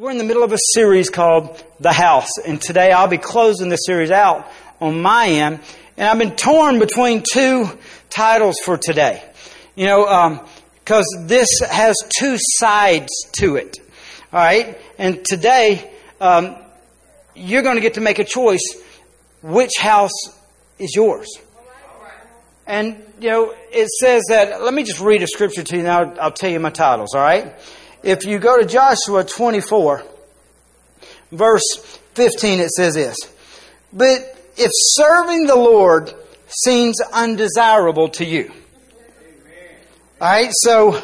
We're in the middle of a series called The House, and today I'll be closing the series out on my end. And I've been torn between two titles for today. You know, because um, this has two sides to it. All right? And today, um, you're going to get to make a choice which house is yours. And, you know, it says that, let me just read a scripture to you now, I'll, I'll tell you my titles, all right? If you go to Joshua 24, verse 15, it says this But if serving the Lord seems undesirable to you. All right, so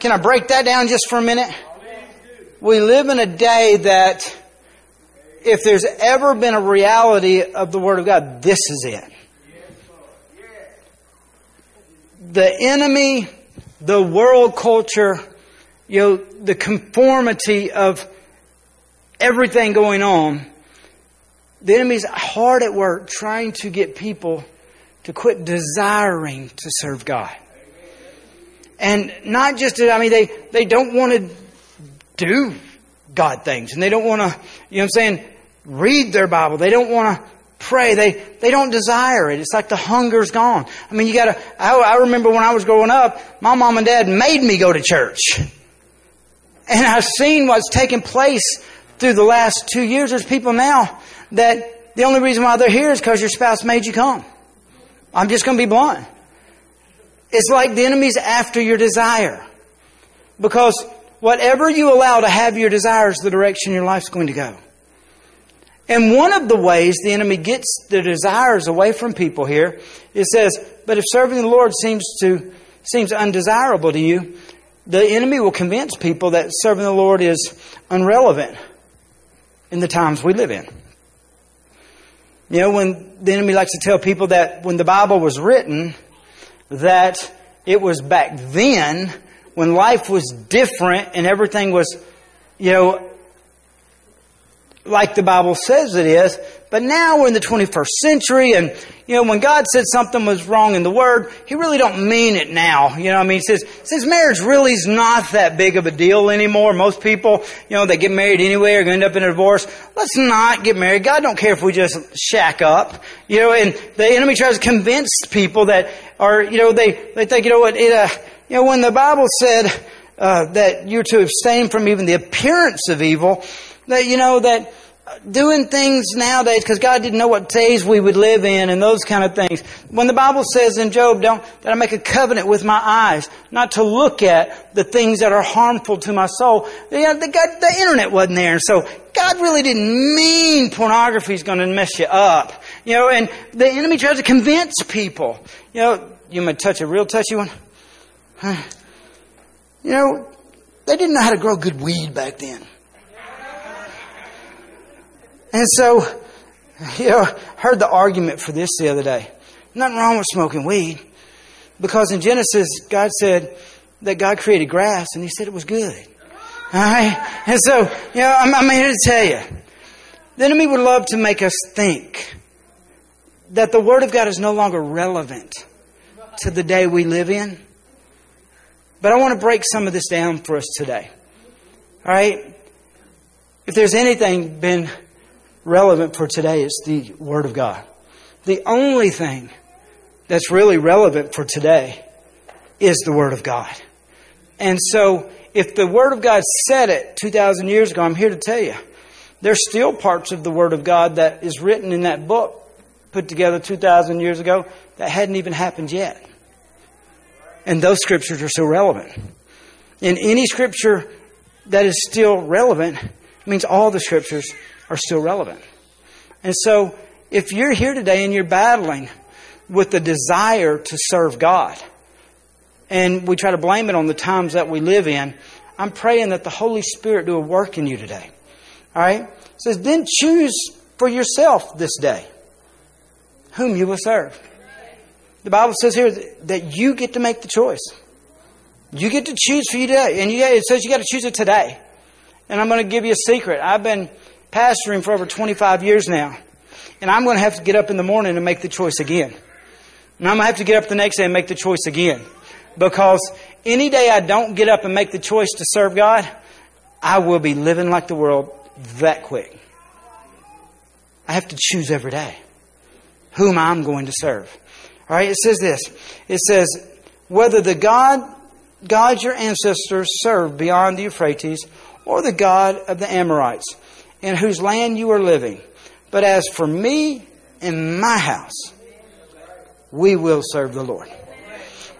can I break that down just for a minute? We live in a day that if there's ever been a reality of the Word of God, this is it. The enemy, the world culture, you know, the conformity of everything going on, the enemy's hard at work trying to get people to quit desiring to serve God. And not just, I mean, they, they don't want to do God things and they don't want to, you know what I'm saying, read their Bible. They don't want to pray. They, they don't desire it. It's like the hunger's gone. I mean, you gotta, I, I remember when I was growing up, my mom and dad made me go to church. And I've seen what's taken place through the last two years. There's people now that the only reason why they're here is because your spouse made you come. I'm just going to be blunt. It's like the enemy's after your desire. Because whatever you allow to have your desire is the direction your life's going to go. And one of the ways the enemy gets the desires away from people here, it says, but if serving the Lord seems to seems undesirable to you, the enemy will convince people that serving the Lord is irrelevant in the times we live in. You know, when the enemy likes to tell people that when the Bible was written, that it was back then when life was different and everything was, you know, like the Bible says it is. But now we're in the 21st century and, you know, when God said something was wrong in the Word, He really don't mean it now. You know, I mean, He says, since marriage really is not that big of a deal anymore, most people, you know, they get married anyway or end up in a divorce. Let's not get married. God don't care if we just shack up. You know, and the enemy tries to convince people that are, you know, they, they think, you know what, it, uh, you know, when the Bible said, uh, that you're to abstain from even the appearance of evil, that, you know, that doing things nowadays because God didn't know what days we would live in and those kind of things. When the Bible says in Job, don't, that I make a covenant with my eyes, not to look at the things that are harmful to my soul. You know, the, God, the internet wasn't there. So God really didn't mean pornography is going to mess you up. You know, and the enemy tries to convince people. You know, you might touch a real touchy one. You know, they didn't know how to grow good weed back then. And so, you know, heard the argument for this the other day. Nothing wrong with smoking weed. Because in Genesis, God said that God created grass and He said it was good. Alright? And so, you know, I'm, I'm here to tell you. The enemy would love to make us think that the Word of God is no longer relevant to the day we live in. But I want to break some of this down for us today. Alright? If there's anything been relevant for today is the Word of God. The only thing that's really relevant for today is the Word of God. And so, if the Word of God said it 2,000 years ago, I'm here to tell you, there's still parts of the Word of God that is written in that book put together 2,000 years ago that hadn't even happened yet. And those scriptures are still relevant. And any scripture that is still relevant means all the scriptures are still relevant. And so, if you're here today and you're battling with the desire to serve God, and we try to blame it on the times that we live in, I'm praying that the Holy Spirit do a work in you today. All right? It says, then choose for yourself this day whom you will serve. The Bible says here that you get to make the choice. You get to choose for you today. And you, it says you got to choose it today. And I'm going to give you a secret. I've been pastoring for over 25 years now. And I'm going to have to get up in the morning and make the choice again. And I'm going to have to get up the next day and make the choice again. Because any day I don't get up and make the choice to serve God, I will be living like the world that quick. I have to choose every day whom I'm going to serve. All right, it says this. It says, whether the God, God your ancestors served beyond the Euphrates or the God of the Amorites in whose land you are living. But as for me and my house, we will serve the Lord.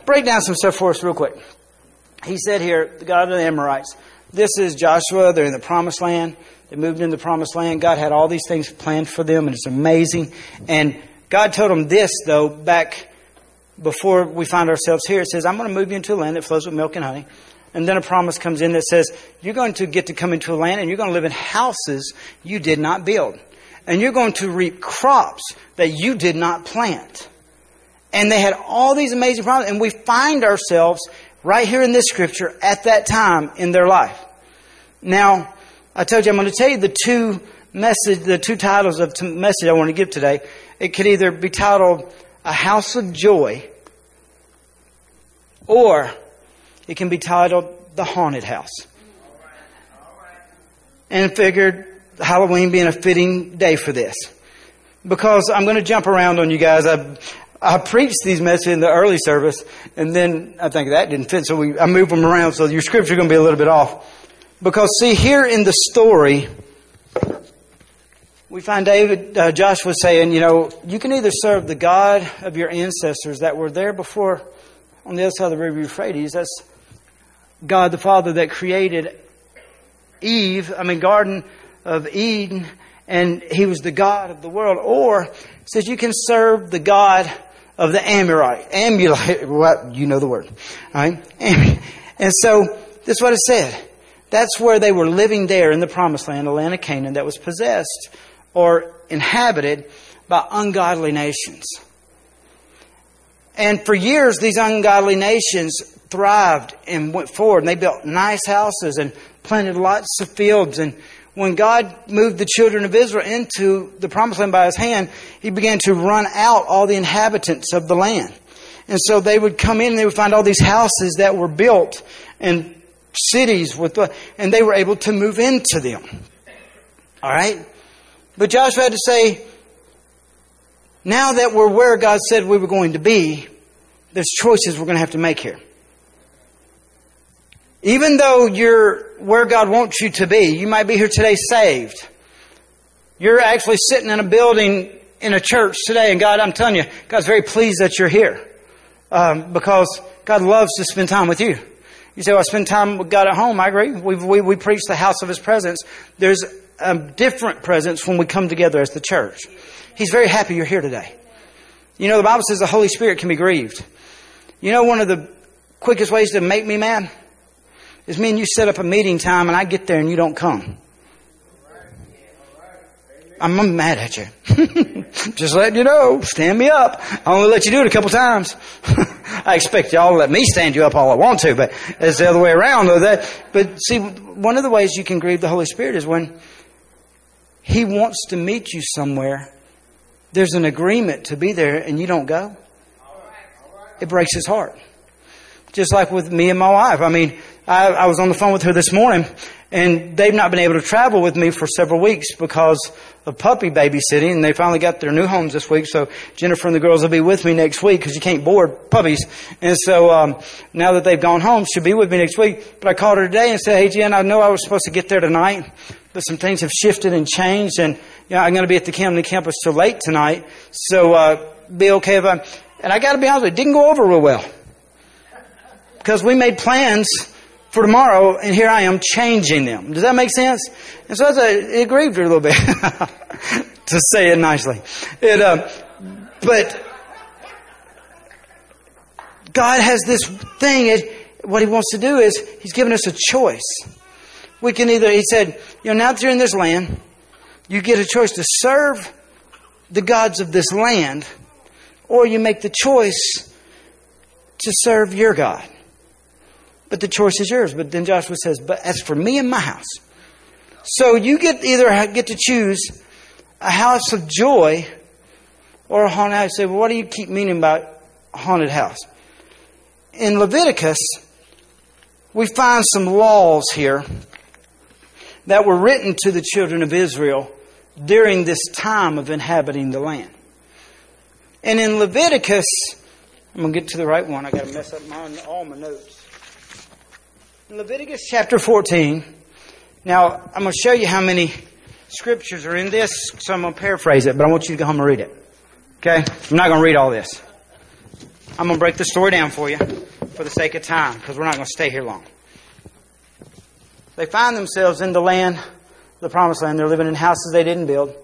Break down some stuff for us real quick. He said here, the God of the Amorites. This is Joshua. They're in the promised land. They moved into the promised land. God had all these things planned for them, and it's amazing. And God told them this, though, back before we find ourselves here. It says, I'm going to move you into a land that flows with milk and honey. And then a promise comes in that says, You're going to get to come into a land and you're going to live in houses you did not build. And you're going to reap crops that you did not plant. And they had all these amazing promises. And we find ourselves right here in this scripture at that time in their life. Now, I told you I'm going to tell you the two message, the two titles of the message I want to give today. It could either be titled A House of Joy or it can be titled The Haunted House. And figured Halloween being a fitting day for this. Because I'm going to jump around on you guys. I, I preached these messages in the early service, and then I think that didn't fit, so we, I moved them around, so your scripture is going to be a little bit off. Because see, here in the story, we find David, uh, Joshua saying, you know, you can either serve the God of your ancestors that were there before on the other side of the river Euphrates. That's God the Father that created Eve, I mean, Garden of Eden, and He was the God of the world. Or, says you can serve the God of the Amorite. Amulite, what, you know the word. Alright? And so, this is what it said. That's where they were living there in the promised land, the land of Canaan, that was possessed or inhabited by ungodly nations. And for years, these ungodly nations thrived and went forward, and they built nice houses and planted lots of fields. And when God moved the children of Israel into the promised land by his hand, he began to run out all the inhabitants of the land. And so they would come in and they would find all these houses that were built and cities with, and they were able to move into them. All right? But Joshua had to say, now that we're where God said we were going to be, there's choices we're going to have to make here. Even though you're where God wants you to be, you might be here today saved. You're actually sitting in a building in a church today, and God, I'm telling you, God's very pleased that you're here um, because God loves to spend time with you. You say, well, I spend time with God at home. I agree. we we, we preach the house of His presence. There's a different presence when we come together as the church. He's very happy you're here today. You know, the Bible says the Holy Spirit can be grieved. You know, one of the quickest ways to make me mad is me and you set up a meeting time and I get there and you don't come. I'm mad at you. Just letting you know. Stand me up. I only let you do it a couple times. I expect y'all to let me stand you up all I want to, but it's the other way around. That, but see, one of the ways you can grieve the Holy Spirit is when He wants to meet you somewhere there's an agreement to be there and you don't go, it breaks his heart. Just like with me and my wife. I mean, I, I was on the phone with her this morning and they've not been able to travel with me for several weeks because of puppy babysitting and they finally got their new homes this week. So Jennifer and the girls will be with me next week because you can't board puppies. And so, um, now that they've gone home, she'll be with me next week. But I called her today and said, Hey Jen, I know I was supposed to get there tonight, but some things have shifted and changed and you know, I'm going to be at the Camden campus till late tonight, so uh, be okay if I. And I got to be honest, it didn't go over real well because we made plans for tomorrow, and here I am changing them. Does that make sense? And so it grieved her a little bit, to say it nicely. It, uh, but God has this thing. It, what He wants to do is He's given us a choice. We can either, He said, you know, now that you're in this land, you get a choice to serve the gods of this land, or you make the choice to serve your God. But the choice is yours. But then Joshua says, But as for me and my house. So you get either get to choose a house of joy or a haunted house. You say, well, what do you keep meaning by haunted house? In Leviticus, we find some laws here that were written to the children of Israel during this time of inhabiting the land. And in Leviticus, I'm going to get to the right one. I got to mess up my, all my notes. In Leviticus chapter 14, now I'm going to show you how many scriptures are in this, so I'm going to paraphrase it, but I want you to go home and read it. Okay? I'm not going to read all this. I'm going to break the story down for you for the sake of time, because we're not going to stay here long. They find themselves in the land, the promised land. They're living in houses they didn't build,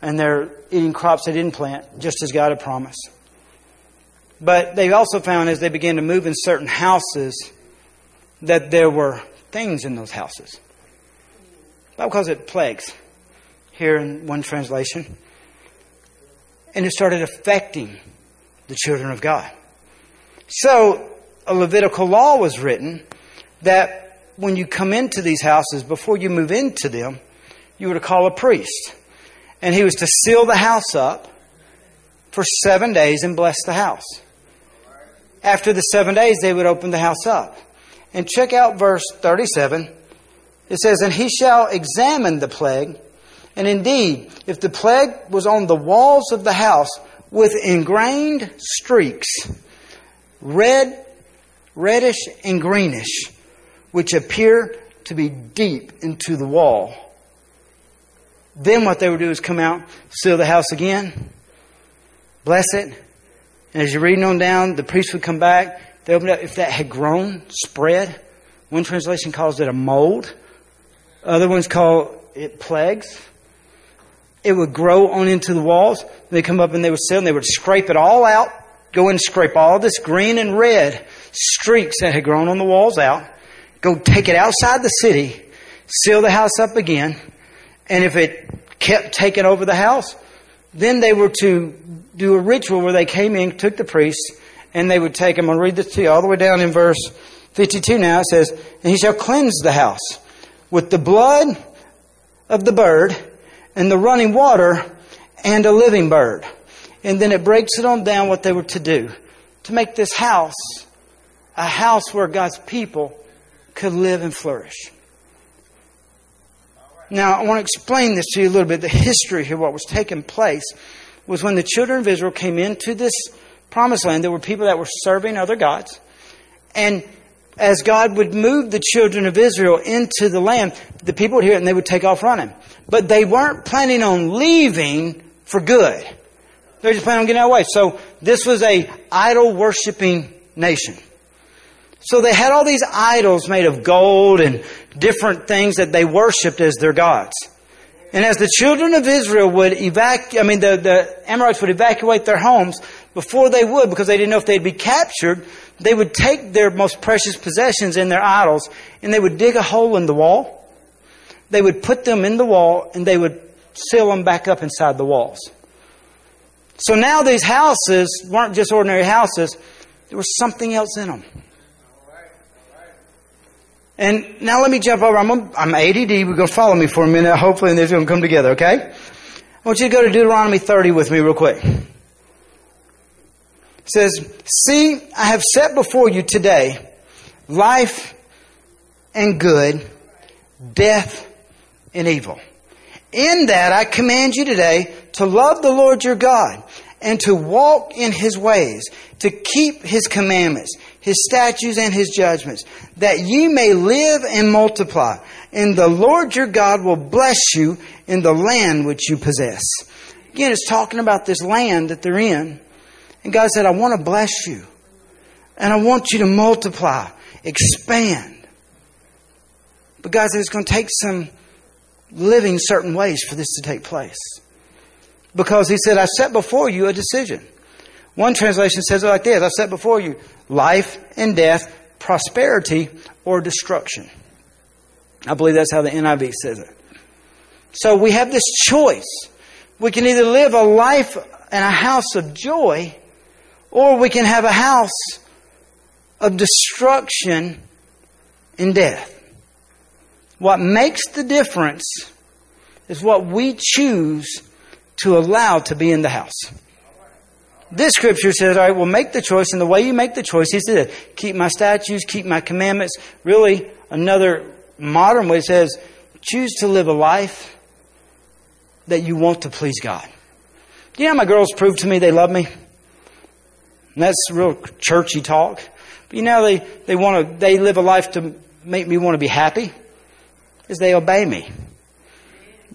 and they're eating crops they didn't plant, just as God had promised. But they also found as they began to move in certain houses that there were things in those houses. Bible calls it plagues here in one translation. And it started affecting the children of God. So a Levitical law was written that when you come into these houses, before you move into them, you were to call a priest. And he was to seal the house up for seven days and bless the house. After the seven days, they would open the house up. And check out verse 37. It says, And he shall examine the plague. And indeed, if the plague was on the walls of the house with ingrained streaks, red, reddish, and greenish, which appear to be deep into the wall, then what they would do is come out, seal the house again, bless it, and as you're reading on down, the priest would come back. They opened up. If that had grown, spread, one translation calls it a mold. Other ones call it plagues. It would grow on into the walls. They come up and they would sit and they would scrape it all out, go and scrape all this green and red streaks that had grown on the walls out, go take it outside the city, seal the house up again, and if it kept taking over the house, then they were to do a ritual where they came in, took the priest, and they would take, to read this to you all the way down in verse 52 now. It says, And he shall cleanse the house with the blood of the bird and the running water and a living bird. And then it breaks it on down what they were to do to make this house a house where God's people could live and flourish. Now, I want to explain this to you a little bit. The history here, what was taking place, was when the children of Israel came into this promised land, there were people that were serving other gods. And as God would move the children of Israel into the land, the people would hear it and they would take off running. But they weren't planning on leaving for good. They were just planning on getting away. So this was a idol worshiping nation. So they had all these idols made of gold and different things that they worshiped as their gods. And as the children of Israel would evacuate, I mean, the, the Amorites would evacuate their homes, before they would, because they didn't know if they'd be captured, they would take their most precious possessions and their idols, and they would dig a hole in the wall. They would put them in the wall, and they would seal them back up inside the walls. So now these houses weren't just ordinary houses, there was something else in them. And now let me jump over. I'm, I'm ADD. We're going to follow me for a minute, hopefully, and this is going to come together, okay? I want you to go to Deuteronomy 30 with me real quick. It says, See, I have set before you today life and good, death and evil. In that I command you today to love the Lord your God and to walk in his ways, to keep his commandments, his statutes, and his judgments, that ye may live and multiply. And the Lord your God will bless you in the land which you possess. Again, it's talking about this land that they're in. And God said, I want to bless you. And I want you to multiply, expand. But God said, it's going to take some living certain ways for this to take place. Because He said, I set before you a decision. One translation says it like this I set before you life and death, prosperity or destruction. I believe that's how the NIV says it. So we have this choice. We can either live a life and a house of joy, or we can have a house of destruction and death. What makes the difference is what we choose to allow to be in the house. This scripture says, all right, well, make the choice. And the way you make the choice, he said, keep my statutes, keep my commandments. Really, another modern way says, choose to live a life that you want to please God. Do you know how my girls prove to me they love me? And that's real churchy talk. But you know they, they want to they live a life to make me want to be happy is they obey me.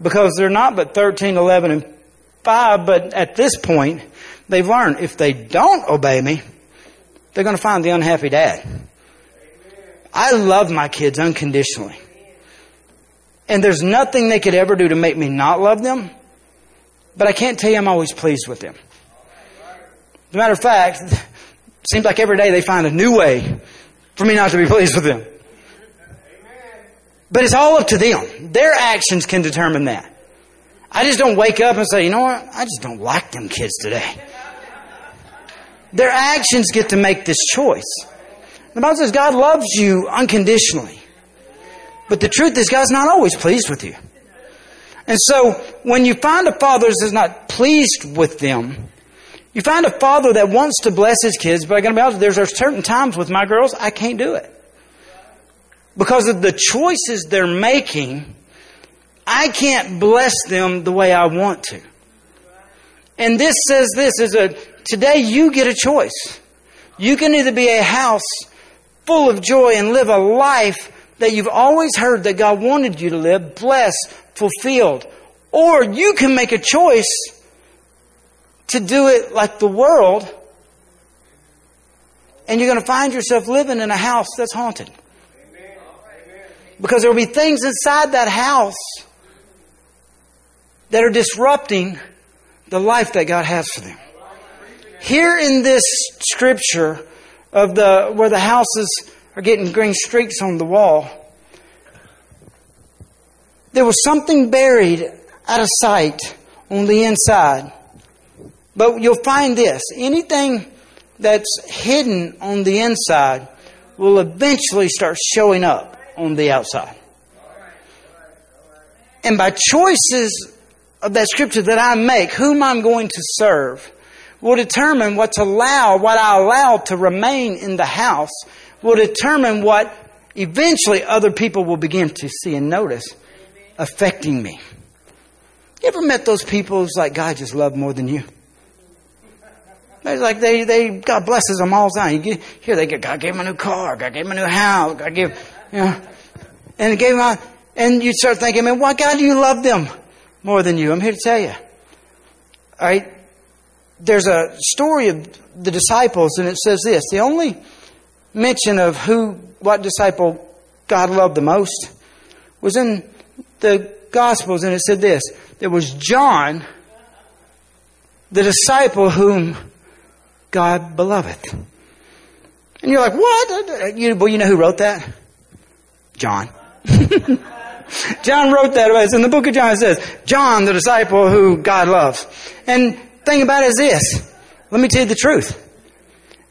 Because they're not but 13, 11, and 5, but at this point, they've learned if they don't obey me, they're going to find the unhappy dad. I love my kids unconditionally. And there's nothing they could ever do to make me not love them, but I can't tell you I'm always pleased with them. As a matter of fact, it seems like every day they find a new way for me not to be pleased with them. But it's all up to them. Their actions can determine that. I just don't wake up and say, you know what? I just don't like them kids today. Their actions get to make this choice. The Bible says God loves you unconditionally. But the truth is God's not always pleased with you. And so when you find a father that's not pleased with them, you find a father that wants to bless his kids, but I gotta be honest, there's certain times with my girls I can't do it because of the choices they're making, I can't bless them the way I want to. And this says this is a today you get a choice. You can either be a house full of joy and live a life that you've always heard that God wanted you to live, blessed, fulfilled, or you can make a choice to do it like the world and you're going to find yourself living in a house that's haunted. Because there will be things inside that house that are disrupting the life that God has for them. Here in this scripture of the where the houses are getting green streaks on the wall, there was something buried out of sight on the inside. But you'll find this anything that's hidden on the inside will eventually start showing up on the outside. And by choices of that scripture that I make, whom I'm going to serve, will determine what's allowed, what I allow to remain in the house, will determine what eventually other people will begin to see and notice affecting me. You ever met those people who's like, God just loved more than you? It's like they, they, God blesses them all the time. You get, here they get, God gave them a new car, God gave them a new house, God gave, you know, and it gave them, and you start thinking, man, why God do you love them more than you? I'm here to tell you. All right. There's a story of the disciples, and it says this: the only mention of who, what disciple God loved the most was in the Gospels, and it said this: there was John, the disciple whom God beloved. And you're like, what? You, well, you know who wrote that? John. John wrote that. It's in the book of John. It says, John, the disciple who God loves. And thing about it is this. Let me tell you the truth.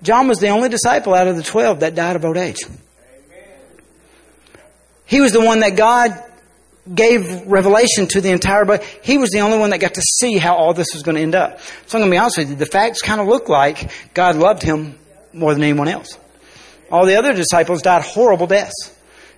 John was the only disciple out of the 12 that died of old age. He was the one that God gave revelation to the entire book. He was the only one that got to see how all this was going to end up. So I'm going to be honest with you. The facts kind of look like God loved him more than anyone else. All the other disciples died horrible deaths.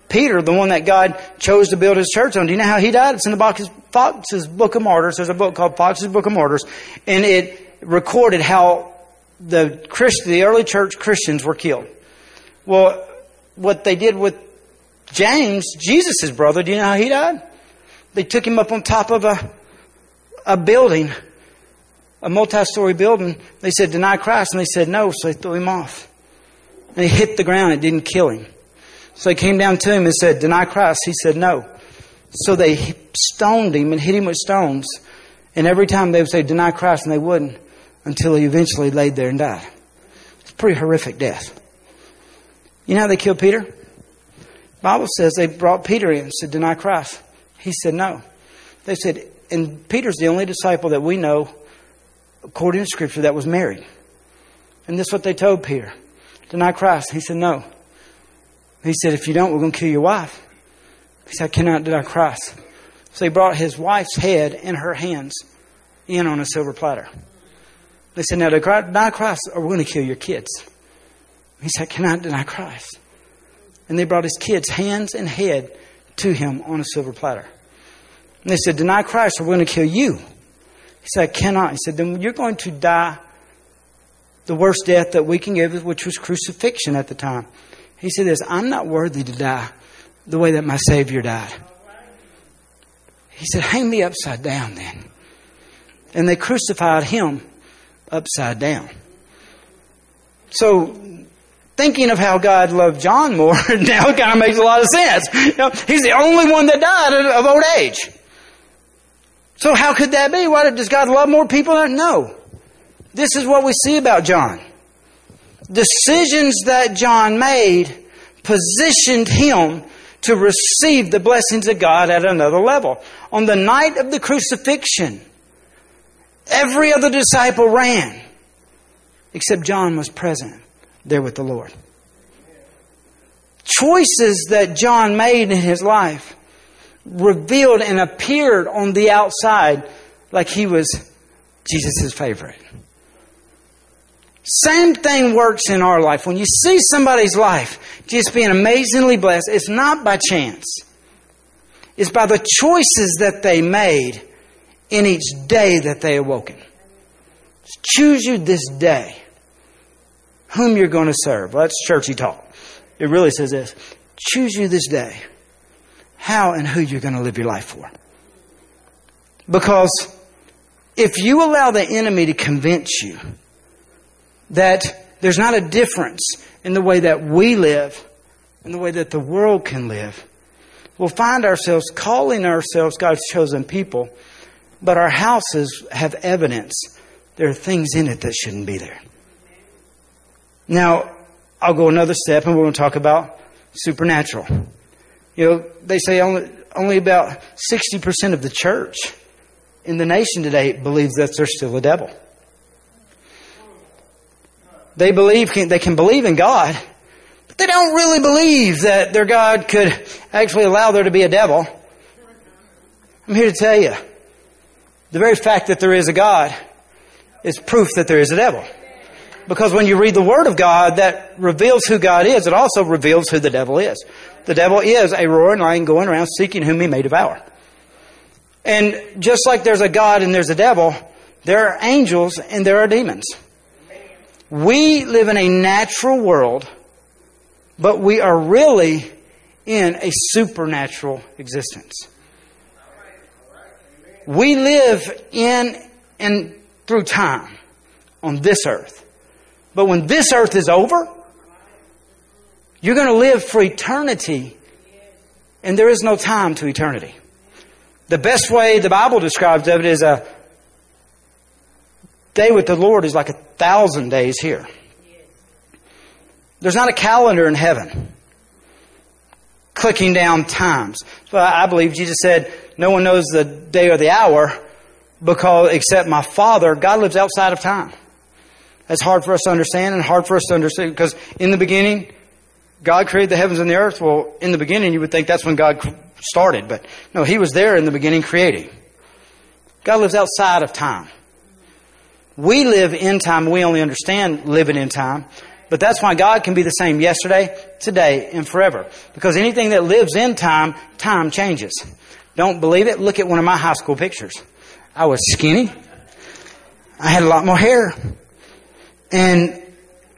Peter, the one that God chose to build his church on. Do you know how he died? It's in the Foxe's Book of Martyrs. There's a book called Foxe's Book of Martyrs, and it recorded how the Christ, the early church Christians were killed. Well, what they did with James, Jesus' brother, do you know how he died? They took him up on top of a, a building, a multi-story building. They said, deny Christ. And they said, no. So they threw him off. And he hit the ground. It didn't kill him. So they came down to him and said, Deny Christ. He said, No. So they stoned him and hit him with stones. And every time they would say, Deny Christ, and they wouldn't until he eventually laid there and died. It's a pretty horrific death. You know how they killed Peter? Bible says they brought Peter in and said, Deny Christ. He said, No. They said, and Peter's the only disciple that we know, according to Scripture, that was married. And this is what they told Peter Deny Christ. He said, No. He said, If you don't, we're going to kill your wife. He said, I cannot deny Christ. So he brought his wife's head and her hands in on a silver platter. They said, Now, deny Christ, or we're going to kill your kids. He said, I cannot deny Christ. And they brought his kids' hands and head to him on a silver platter. And they said, Deny Christ or we're going to kill you. He said, I cannot. He said, Then you're going to die the worst death that we can give, which was crucifixion at the time. He said this, I'm not worthy to die the way that my Savior died. He said, Hang me upside down then. And they crucified him upside down. So, thinking of how God loved John more now kind of makes a lot of sense. You know, he's the only one that died of old age. So how could that be? Why does God love more people? No. This is what we see about John. Decisions that John made positioned him to receive the blessings of God at another level. On the night of the crucifixion, every other disciple ran, except John was present there with the Lord. Choices that John made in his life revealed and appeared on the outside like he was Jesus' favorite. Same thing works in our life. When you see somebody's life just being amazingly blessed, it's not by chance. It's by the choices that they made in each day that they awoken. Choose you this day whom you're going to serve. Well, that's churchy talk. It really says this. Choose you this day how and who you're going to live your life for. Because if you allow the enemy to convince you that there's not a difference in the way that we live and the way that the world can live. We'll find ourselves calling ourselves God's chosen people, but our houses have evidence. There are things in it that shouldn't be there. Now, I'll go another step and we're going to talk about supernatural. You know, they say only, only about 60% of the church in the nation today believes that there's still a devil. They believe they can believe in God, but they don't really believe that their God could actually allow there to be a devil. I'm here to tell you, the very fact that there is a God is proof that there is a devil. Because when you read the Word of God that reveals who God is, it also reveals who the devil is. The devil is a roaring lion going around seeking whom he may devour. And just like there's a God and there's a devil, there are angels and there are demons. We live in a natural world, but we are really in a supernatural existence. We live in and through time on this earth. But when this earth is over, you're going to live for eternity, and there is no time to eternity. The best way the Bible describes of it is a day with the Lord is like a thousand days here. There's not a calendar in heaven clicking down times. So I believe Jesus said, no one knows the day or the hour because except my Father, God lives outside of time. That's hard for us to understand and hard for us to understand because in the beginning, God created the heavens and the earth. Well, in the beginning, you would think that's when God started, but no, He was there in the beginning creating. God lives outside of time. We live in time. We only understand living in time. But that's why God can be the same yesterday, today, and forever. Because anything that lives in time, time changes. Don't believe it? Look at one of my high school pictures. I was skinny. I had a lot more hair. And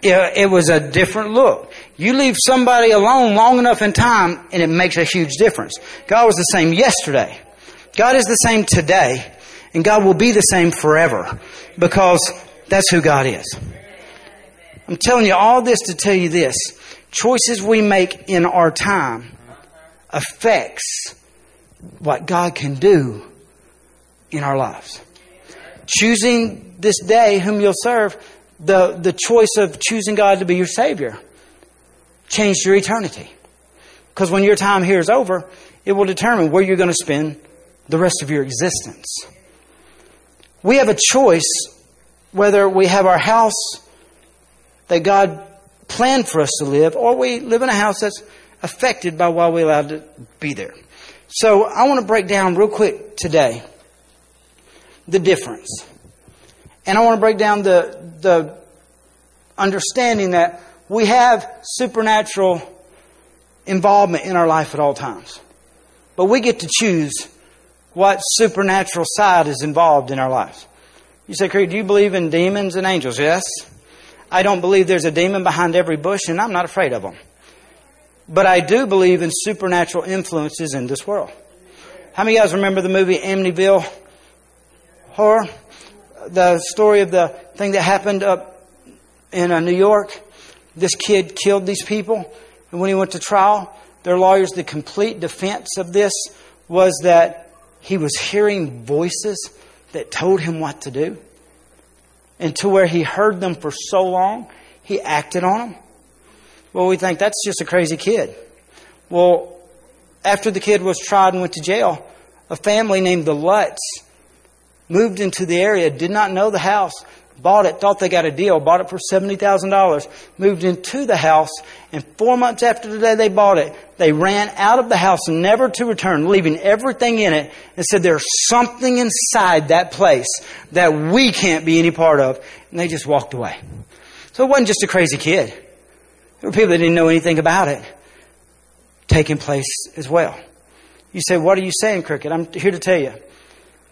it was a different look. You leave somebody alone long enough in time and it makes a huge difference. God was the same yesterday. God is the same today. And God will be the same forever because that's who God is. I'm telling you all this to tell you this. Choices we make in our time affects what God can do in our lives. Choosing this day whom you'll serve, the, the choice of choosing God to be your Savior changed your eternity. Because when your time here is over, it will determine where you're going to spend the rest of your existence. We have a choice whether we have our house that God planned for us to live, or we live in a house that's affected by why we're allowed to be there. So I want to break down real quick today the difference. And I want to break down the, the understanding that we have supernatural involvement in our life at all times. but we get to choose what supernatural side is involved in our lives. You say, Craig, do you believe in demons and angels? Yes. I don't believe there's a demon behind every bush, and I'm not afraid of them. But I do believe in supernatural influences in this world. How many of you guys remember the movie Amityville Horror? The story of the thing that happened up in uh, New York. This kid killed these people, and when he went to trial, their lawyers, the complete defense of this was that he was hearing voices that told him what to do. And to where he heard them for so long, he acted on them. Well, we think that's just a crazy kid. Well, after the kid was tried and went to jail, a family named the Lutz moved into the area, did not know the house, bought it, thought they got a deal, bought it for $70,000, moved into the house, and four months after the day they bought it, they ran out of the house never to return, leaving everything in it, and said there's something inside that place that we can't be any part of. And they just walked away. So it wasn't just a crazy kid. There were people that didn't know anything about it taking place as well. You say, what are you saying, Cricket? I'm here to tell you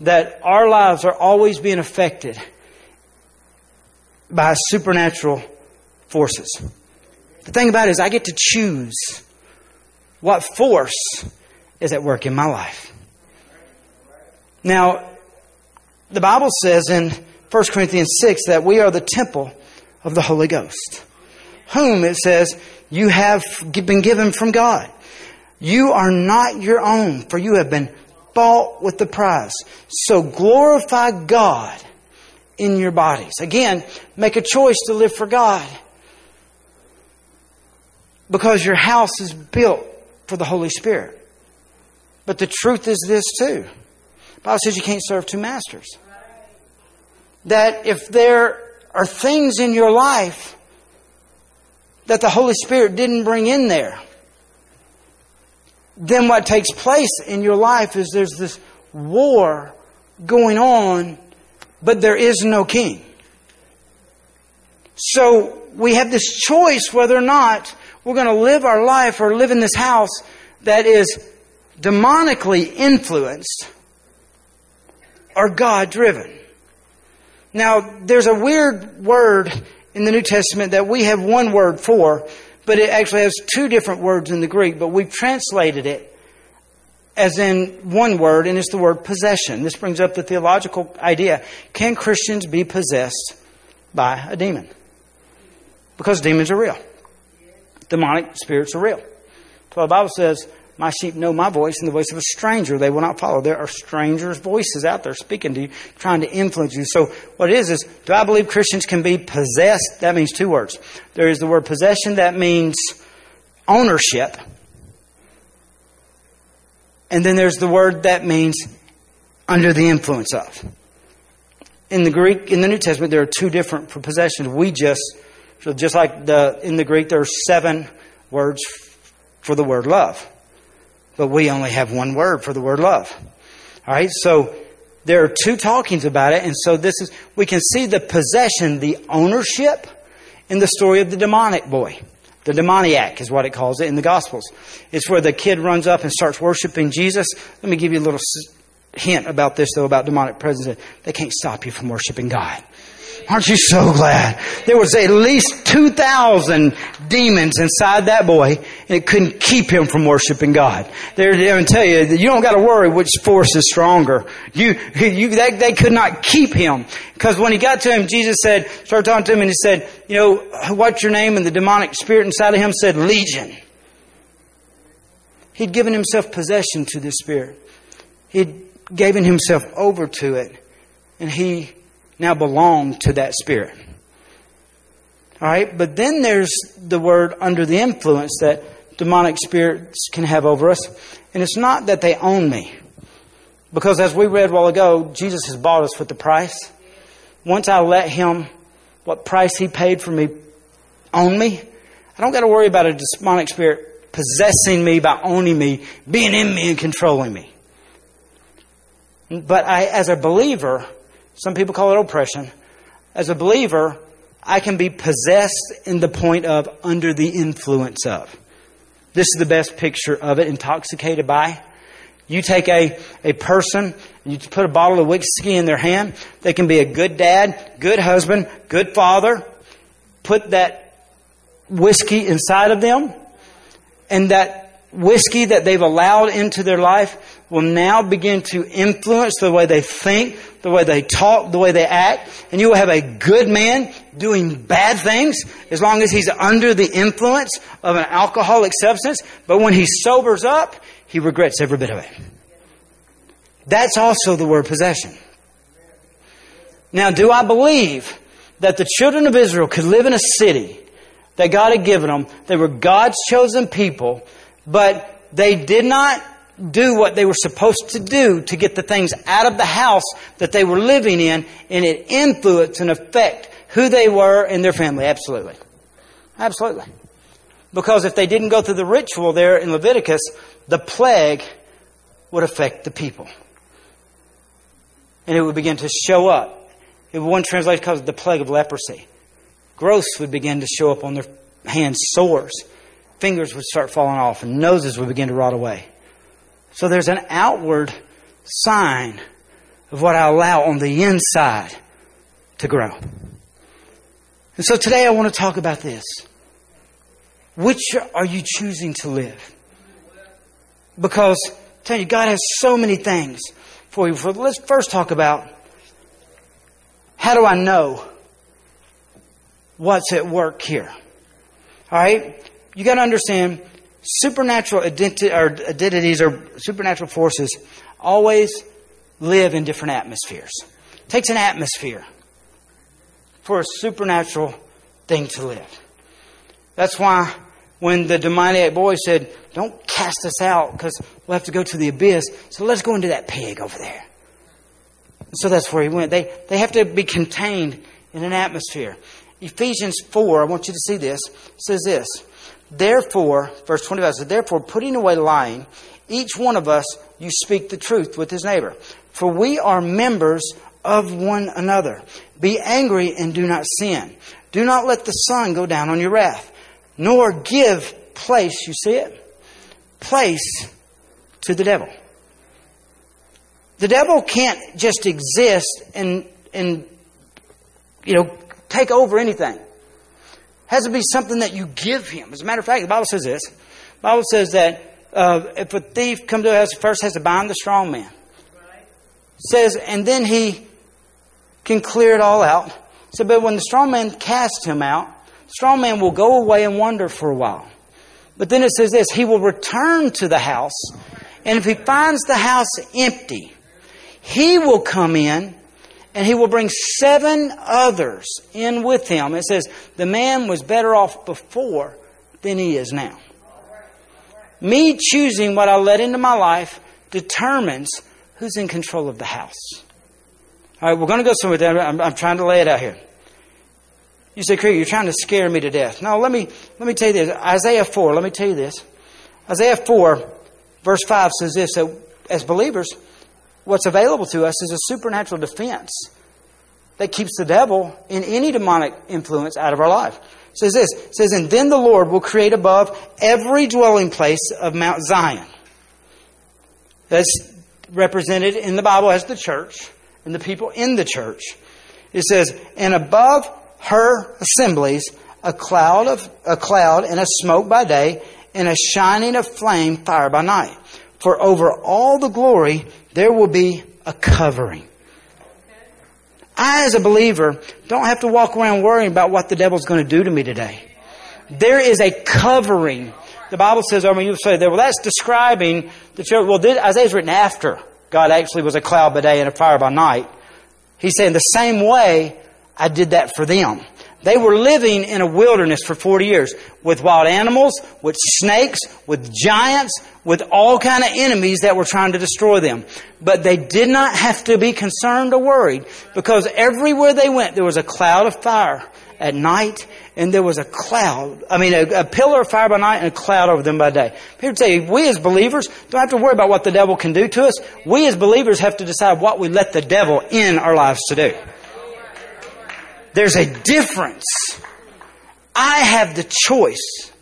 that our lives are always being affected by supernatural forces. The thing about it is I get to choose what force is at work in my life. Now, the Bible says in 1 Corinthians 6 that we are the temple of the Holy Ghost whom it says you have been given from God. You are not your own, for you have been bought with the price. So glorify God in your bodies. Again, make a choice to live for God. Because your house is built for the Holy Spirit. But the truth is this too. The Bible says you can't serve two masters. That if there are things in your life that the Holy Spirit didn't bring in there, then what takes place in your life is there's this war going on, but there is no king. So we have this choice whether or not we're going to live our life or live in this house that is demonically influenced or God driven. Now, there's a weird word in the New Testament that we have one word for, but it actually has two different words in the Greek, but we've translated it as in one word, and it's the word possession. This brings up the theological idea can Christians be possessed by a demon? Because demons are real, demonic spirits are real. So the Bible says, my sheep know my voice and the voice of a stranger they will not follow. There are strangers' voices out there speaking to you, trying to influence you. So what it is is, do I believe Christians can be possessed? That means two words. There is the word possession that means ownership. And then there's the word that means under the influence of. In the Greek, in the New Testament, there are two different possessions. We just, so just like the, in the Greek, there are seven words for the word love but we only have one word for the word love. All right, so there are two talkings about it, and so this is we can see the possession, the ownership, in the story of the demonic boy. The demoniac is what it calls it in the Gospels. It's where the kid runs up and starts worshiping Jesus. Let me give you a little hint about this, though, about demonic presence. They can't stop you from worshiping God. Aren't you so glad? There was at least 2,000 demons inside that boy, and it couldn't keep him from worshiping God. They're going to tell you you don't got to worry which force is stronger. You, you, they, they could not keep him. Because when he got to him, Jesus said, started talking to him, and he said, you know, what's your name? And the demonic spirit inside of him said, Legion. He'd given himself possession to this spirit. He'd given himself over to it. And he now belong to that spirit. All right, but then there's the word under the influence that demonic spirits can have over us. And it's not that they own me. Because as we read a while ago, Jesus has bought us with the price. Once I let Him, what price He paid for me, own me, I don't got to worry about a demonic spirit possessing me by owning me, being in me and controlling me. But I, as a believer, some people call it oppression. As a believer, I can be possessed in the point of under the influence of. This is the best picture of it, intoxicated by. You take a, a person and you put a bottle of whiskey in their hand. They can be a good dad, good husband, good father. Put that whiskey inside of them and that whiskey that they've allowed into their life will now begin to influence the way they think, the way they talk, the way they act, and you will have a good man doing bad things as long as he's under the influence of an alcoholic substance, but when he sobers up, he regrets every bit of it. That's also the word possession. Now, do I believe that the children of Israel could live in a city that God had given them? They were God's chosen people, but they did not do what they were supposed to do to get the things out of the house that they were living in, and it influenced and affect who they were and their family. Absolutely. Absolutely. Because if they didn't go through the ritual there in Leviticus, the plague would affect the people. And it would begin to show up. In one translation calls it the plague of leprosy. Growths would begin to show up on their hands, sores. Fingers would start falling off, and noses would begin to rot away. So there's an outward sign of what I allow on the inside to grow. And so today I want to talk about this. Which are you choosing to live? Because I tell you, God has so many things for you. Let's first talk about how do I know what's at work here? All right? You got to understand supernatural identi- identities or supernatural forces always live in different atmospheres. It takes an atmosphere for a supernatural thing to live. That's why when the demoniac boy said, Don't cast us out because we'll have to go to the abyss, so let's go into that pig over there. So that's where he went. They, they have to be contained in an atmosphere. Ephesians 4, I want you to see this, says this. Therefore, verse 25 says, Therefore, putting away lying, each one of us you speak the truth with his neighbor. For we are members of one another. Be angry and do not sin. Do not let the sun go down on your wrath, nor give place, you see it? Place to the devil. The devil can't just exist and, and you know, take over anything has to be something that you give him. As a matter of fact, the Bible says this. The Bible says that uh, if a thief comes to house, first has to bind the strong man. says, and then he can clear it all out. So, but when the strong man casts him out, the strong man will go away and wander for a while. But then it says this, he will return to the house, and if he finds the house empty, he will come in and he will bring seven others in with him. It says, the man was better off before than he is now. Me choosing what I let into my life determines who's in control of the house. All right, we're going to go somewhere there. I'm, I'm trying to lay it out here. You say, Cricket, you're trying to scare me to death. No, let me, let me tell you this. Isaiah 4, let me tell you this. Isaiah 4, verse 5 says this, that as believers, what's available to us is a supernatural defense that keeps the devil in any demonic influence out of our life. It says this, it says, and then the Lord will create above every dwelling place of Mount Zion. That's represented in the Bible as the church and the people in the church. It says, and above her assemblies, a cloud of a cloud and a smoke by day, and a shining of flame fire by night. For over all the glory there will be a covering. I, as a believer, don't have to walk around worrying about what the devil's going to do to me today. There is a covering. The Bible says, I mean, you say, well, that's describing the church. Well, this, Isaiah's written after God actually was a cloud by day and a fire by night. He's saying the same way I did that for them. They were living in a wilderness for 40 years with wild animals, with snakes, with giants, with all kind of enemies that were trying to destroy them. But they did not have to be concerned or worried because everywhere they went there was a cloud of fire at night and there was a cloud, I mean a, a pillar of fire by night and a cloud over them by day. People say we as believers don't have to worry about what the devil can do to us. We as believers have to decide what we let the devil in our lives to do. There's a difference. I have the choice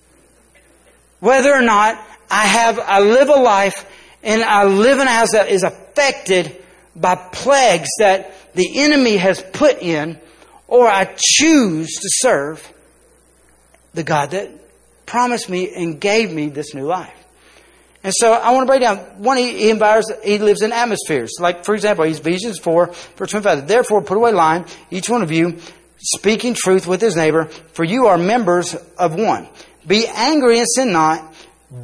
whether or not I have, I live a life and I live in a house that is affected by plagues that the enemy has put in, or I choose to serve the God that promised me and gave me this new life. And so I want to break down one. He, he. He lives in atmospheres. Like for example, he's Ephesians four verse twenty five. Therefore, put away lying, each one of you, speaking truth with his neighbor, for you are members of one. Be angry and sin not.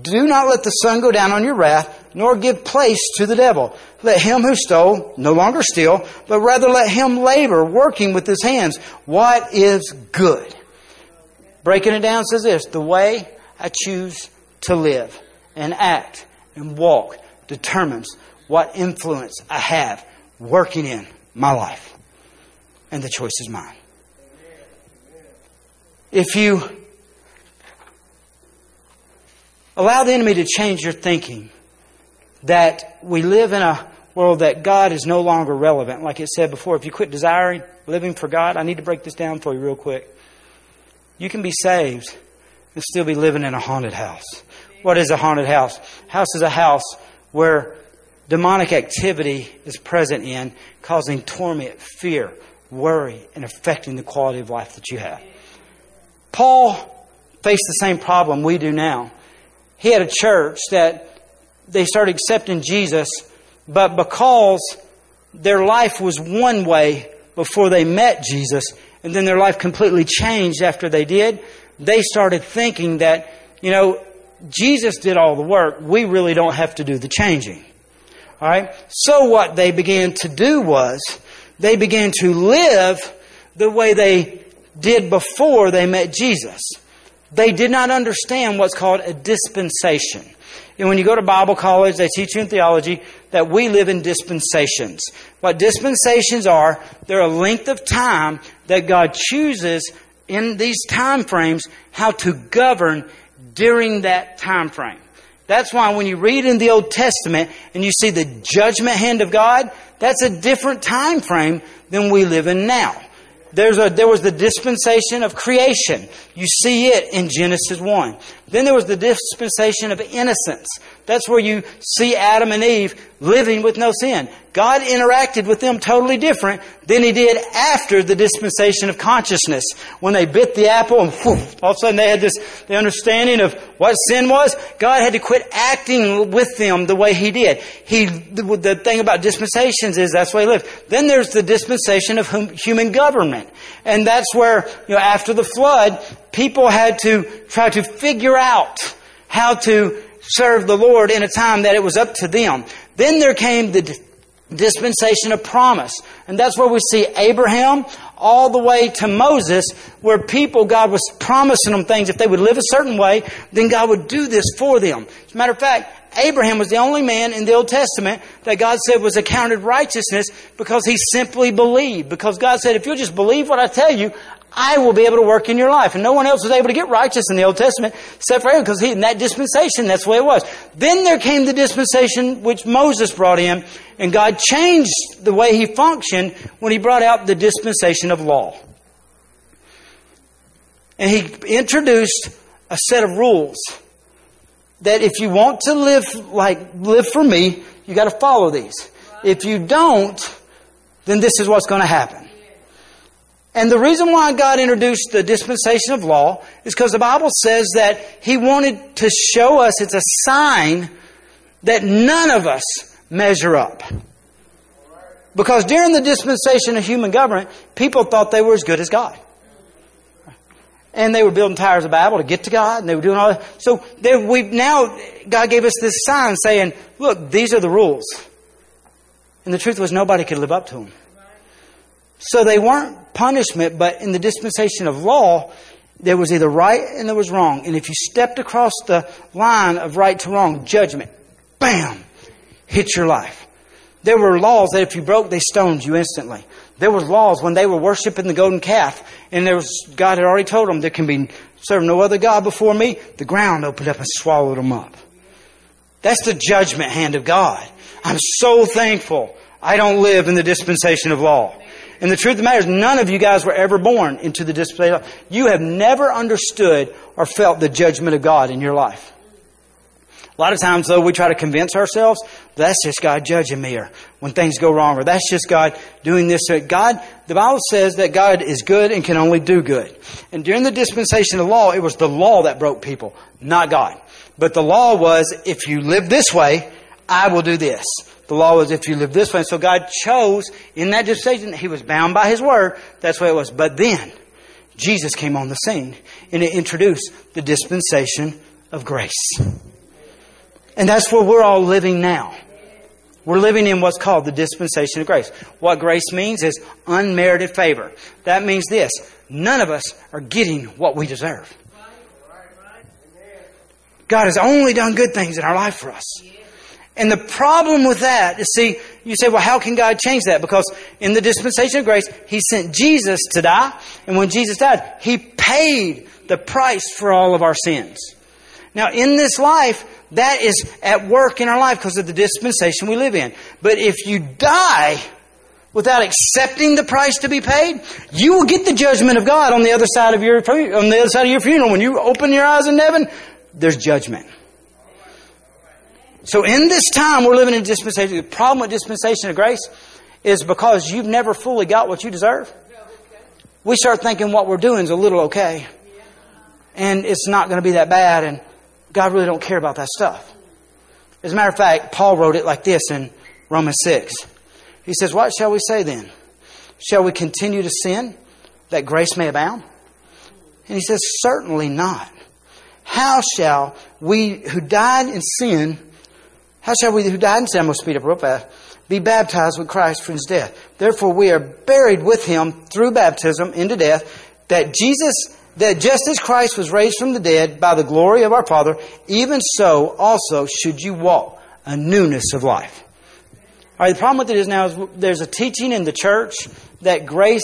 Do not let the sun go down on your wrath, nor give place to the devil. Let him who stole no longer steal, but rather let him labor, working with his hands what is good. Breaking it down says this the way I choose to live and act and walk determines what influence I have working in my life. And the choice is mine. If you allow the enemy to change your thinking, that we live in a world that God is no longer relevant. Like it said before, if you quit desiring living for God, I need to break this down for you real quick. You can be saved and still be living in a haunted house. What is a haunted house? House is a house where demonic activity is present in, causing torment, fear, worry, and affecting the quality of life that you have. Paul faced the same problem we do now. He had a church that they started accepting Jesus, but because their life was one way before they met Jesus, and then their life completely changed after they did, they started thinking that, you know, Jesus did all the work. We really don't have to do the changing. All right? So what they began to do was they began to live the way they did before they met Jesus. They did not understand what's called a dispensation. And when you go to Bible college, they teach you in theology that we live in dispensations. What dispensations are, they're a length of time that God chooses in these time frames how to govern during that time frame. That's why when you read in the Old Testament and you see the judgment hand of God, that's a different time frame than we live in now. There's a, there was the dispensation of creation. You see it in Genesis 1. Then there was the dispensation of innocence. That's where you see Adam and Eve living with no sin. God interacted with them totally different than He did after the dispensation of consciousness. When they bit the apple and all of a sudden they had this the understanding of what sin was. God had to quit acting with them the way He did. He, the, the thing about dispensations is that's why He lived. Then there's the dispensation of human government. And that's where, you know, after the flood, people had to try to figure out how to serve the Lord in a time that it was up to them. Then there came the dispensation of promise. And that's where we see Abraham all the way to Moses, where people, God was promising them things. If they would live a certain way, then God would do this for them. As a matter of fact, Abraham was the only man in the Old Testament that God said was accounted righteousness because he simply believed. Because God said, if you'll just believe what I tell you, I will be able to work in your life. And no one else was able to get righteous in the Old Testament except for him because he, in that dispensation, that's the way it was. Then there came the dispensation which Moses brought in, and God changed the way he functioned when he brought out the dispensation of law. And he introduced a set of rules that if you want to live like live for me, you got to follow these. If you don't, then this is what's going to happen. And the reason why God introduced the dispensation of law is because the Bible says that He wanted to show us it's a sign that none of us measure up. Because during the dispensation of human government, people thought they were as good as God. And they were building towers of Babel to get to God, and they were doing all that. So we now, God gave us this sign saying, look, these are the rules. And the truth was nobody could live up to them. So they weren't punishment, but in the dispensation of law, there was either right and there was wrong. And if you stepped across the line of right to wrong, judgment, bam, hit your life. There were laws that if you broke, they stoned you instantly. There was laws when they were worshiping the golden calf, and there was God had already told them there can be serve no other God before me. The ground opened up and swallowed them up. That's the judgment hand of God. I'm so thankful I don't live in the dispensation of law. And the truth of the matter is, none of you guys were ever born into the dispensation of. You have never understood or felt the judgment of God in your life. A lot of times, though, we try to convince ourselves that's just God judging me, or when things go wrong, or that's just God doing this. God, the Bible says that God is good and can only do good. And during the dispensation of law, it was the law that broke people, not God. But the law was, if you live this way, I will do this. The law was, if you live this way. So God chose in that dispensation, He was bound by His word. That's way it was. But then, Jesus came on the scene and it introduced the dispensation of grace. And that's where we're all living now. We're living in what's called the dispensation of grace. What grace means is unmerited favor. That means this none of us are getting what we deserve. God has only done good things in our life for us. And the problem with that is, see, you say, well, how can God change that? Because in the dispensation of grace, He sent Jesus to die. And when Jesus died, He paid the price for all of our sins. Now, in this life, that is at work in our life because of the dispensation we live in. But if you die without accepting the price to be paid, you will get the judgment of God on the other side of your on the other side of your funeral. When you open your eyes in heaven, there's judgment. So in this time we're living in dispensation. The problem with dispensation of grace is because you've never fully got what you deserve. We start thinking what we're doing is a little okay. And it's not going to be that bad and God really don't care about that stuff. As a matter of fact, Paul wrote it like this in Romans 6. He says, What shall we say then? Shall we continue to sin that grace may abound? And he says, Certainly not. How shall we who died in sin, how shall we who died in sin, going speed up real fast, uh, be baptized with Christ for his death? Therefore we are buried with him through baptism into death, that Jesus that just as Christ was raised from the dead by the glory of our Father, even so also should you walk a newness of life. All right, the problem with it is now is there's a teaching in the church that grace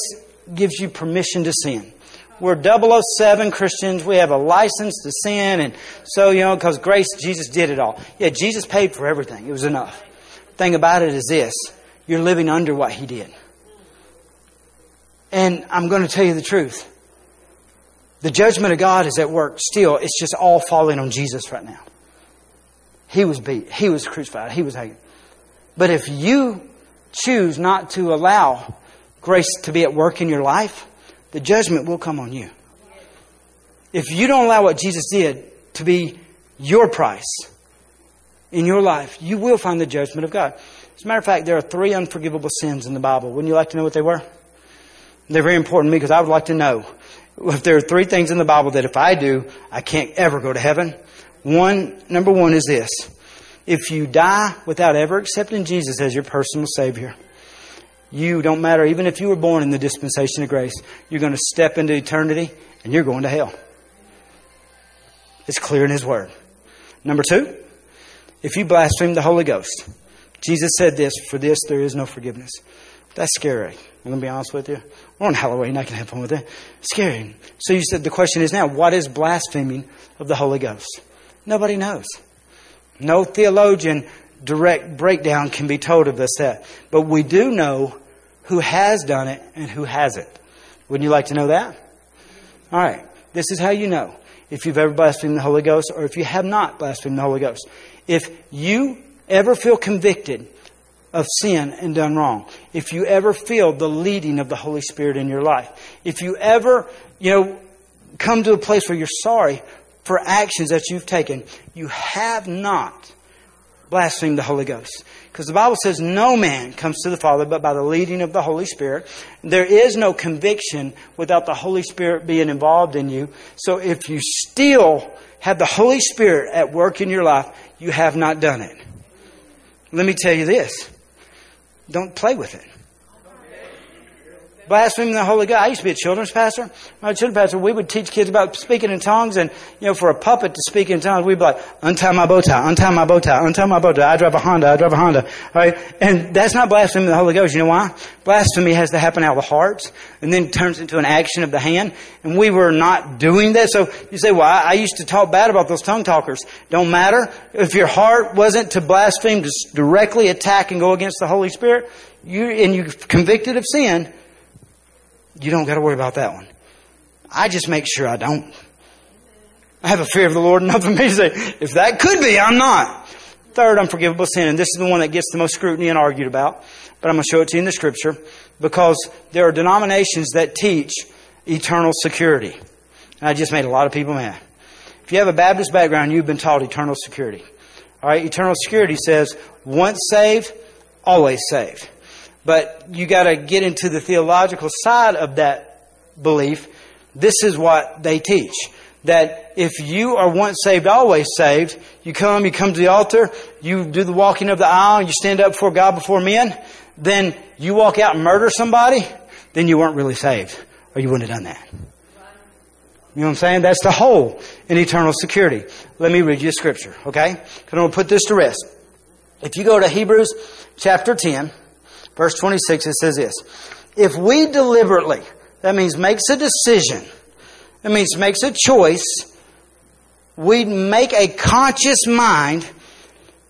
gives you permission to sin. We're 007 Christians. We have a license to sin. And so, you know, because grace, Jesus did it all. Yeah, Jesus paid for everything. It was enough. thing about it is this. You're living under what He did. And I'm going to tell you the truth. The judgment of God is at work still. It's just all falling on Jesus right now. He was beat. He was crucified. He was hated. But if you choose not to allow grace to be at work in your life, the judgment will come on you. If you don't allow what Jesus did to be your price in your life, you will find the judgment of God. As a matter of fact, there are three unforgivable sins in the Bible. Wouldn't you like to know what they were? They're very important to me because I would like to know if there are three things in the Bible that if I do, I can't ever go to heaven. One, number one is this. If you die without ever accepting Jesus as your personal Savior, you don't matter, even if you were born in the dispensation of grace, you're going to step into eternity and you're going to hell. It's clear in His Word. Number two, if you blaspheme the Holy Ghost, Jesus said this, for this there is no forgiveness. That's scary. I'm going to be honest with you. We're on Halloween. I can have fun with it. Scary. So you said the question is now, what is blaspheming of the Holy Ghost? Nobody knows. No theologian direct breakdown can be told of this that. But we do know who has done it and who hasn't. Wouldn't you like to know that? All right. This is how you know if you've ever blasphemed the Holy Ghost or if you have not blasphemed the Holy Ghost. If you ever feel convicted of sin and done wrong. If you ever feel the leading of the Holy Spirit in your life. If you ever, you know, come to a place where you're sorry for actions that you've taken, you have not blasphemed the Holy Ghost. Because the Bible says no man comes to the Father but by the leading of the Holy Spirit. There is no conviction without the Holy Spirit being involved in you. So if you still have the Holy Spirit at work in your life, you have not done it. Let me tell you this. Don't play with it. Blaspheming the Holy Ghost. I used to be a children's pastor. My children's pastor, we would teach kids about speaking in tongues, and you know, for a puppet to speak in tongues, we'd be like, "Untie my bow tie, untie my bow tie, untie my bow tie." I drive a Honda, I drive a Honda. All right, and that's not blaspheming the Holy Ghost. You know why? Blasphemy has to happen out of the heart, and then turns into an action of the hand. And we were not doing that. So you say, "Well, I, I used to talk bad about those tongue talkers." Don't matter if your heart wasn't to blaspheme, to directly attack and go against the Holy Spirit. You and you're convicted of sin you don't got to worry about that one. I just make sure I don't. I have a fear of the Lord enough for me to say, if that could be, I'm not. Third, unforgivable sin, and this is the one that gets the most scrutiny and argued about, but I'm going to show it to you in the scripture because there are denominations that teach eternal security. And I just made a lot of people mad. If you have a Baptist background, you've been taught eternal security. All right, eternal security says once saved, always saved. But you got to get into the theological side of that belief. This is what they teach. That if you are once saved, always saved, you come, you come to the altar, you do the walking of the aisle, you stand up before God before men, then you walk out and murder somebody, then you weren't really saved. Or you wouldn't have done that. You know what I'm saying? That's the whole in eternal security. Let me read you a scripture, okay? Because I'm going to put this to rest. If you go to Hebrews chapter 10, verse 26, it says this. If we deliberately, that means makes a decision, that means makes a choice, we make a conscious mind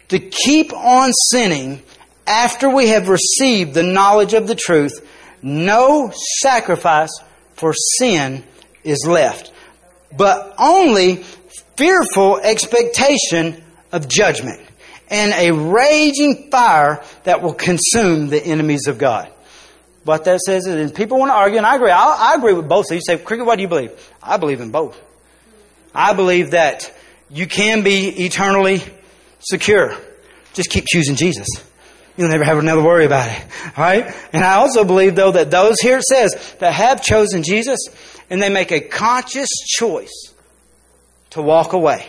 to keep on sinning after we have received the knowledge of the truth, no sacrifice for sin is left but only fearful expectation of judgment and a raging fire that will consume the enemies of God. What that says is, and people want to argue, and I agree. I, I agree with both. You say, Cricket, what do you believe? I believe in both. I believe that you can be eternally secure. Just keep choosing Jesus. You'll never have another worry about it. All right? And I also believe, though, that those here it says that have chosen Jesus, and they make a conscious choice to walk away.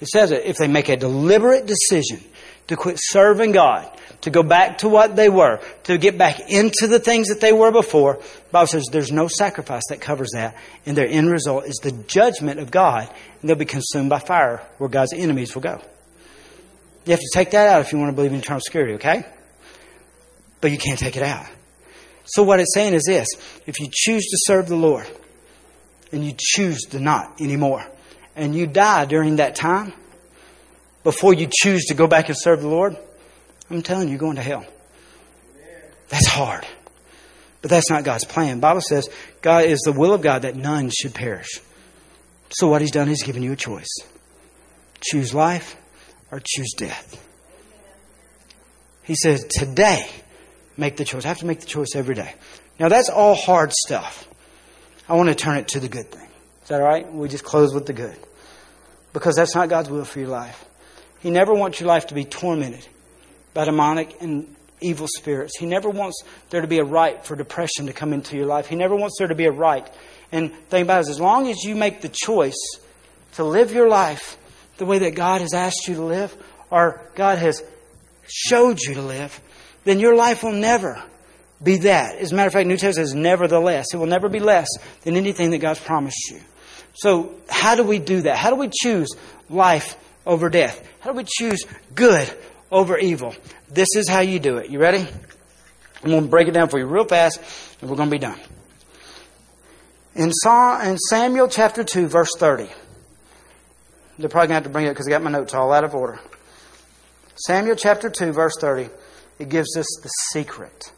It says it, if they make a deliberate decision to quit serving God, to go back to what they were, to get back into the things that they were before, the Bible says there's no sacrifice that covers that, and their end result is the judgment of God, and they'll be consumed by fire where God's enemies will go. You have to take that out if you want to believe in eternal security, okay? But you can't take it out. So what it's saying is this if you choose to serve the Lord, and you choose to not anymore. And you die during that time before you choose to go back and serve the Lord, I'm telling you, you're going to hell. That's hard. But that's not God's plan. The Bible says God is the will of God that none should perish. So what he's done is given you a choice. Choose life or choose death. He says, today, make the choice. I have to make the choice every day. Now that's all hard stuff. I want to turn it to the good thing. Is that all right? We just close with the good. Because that's not God's will for your life. He never wants your life to be tormented by demonic and evil spirits. He never wants there to be a right for depression to come into your life. He never wants there to be a right. And think about it, as long as you make the choice to live your life the way that God has asked you to live, or God has showed you to live, then your life will never be that. As a matter of fact, New Testament says nevertheless. It will never be less than anything that God's promised you. So, how do we do that? How do we choose life over death? How do we choose good over evil? This is how you do it. You ready? I'm going to break it down for you real fast, and we're going to be done. In, Samuel chapter 2, verse 30, they're probably going to have to bring it because I got my notes all out of order. Samuel chapter 2, verse 30, it gives us the secret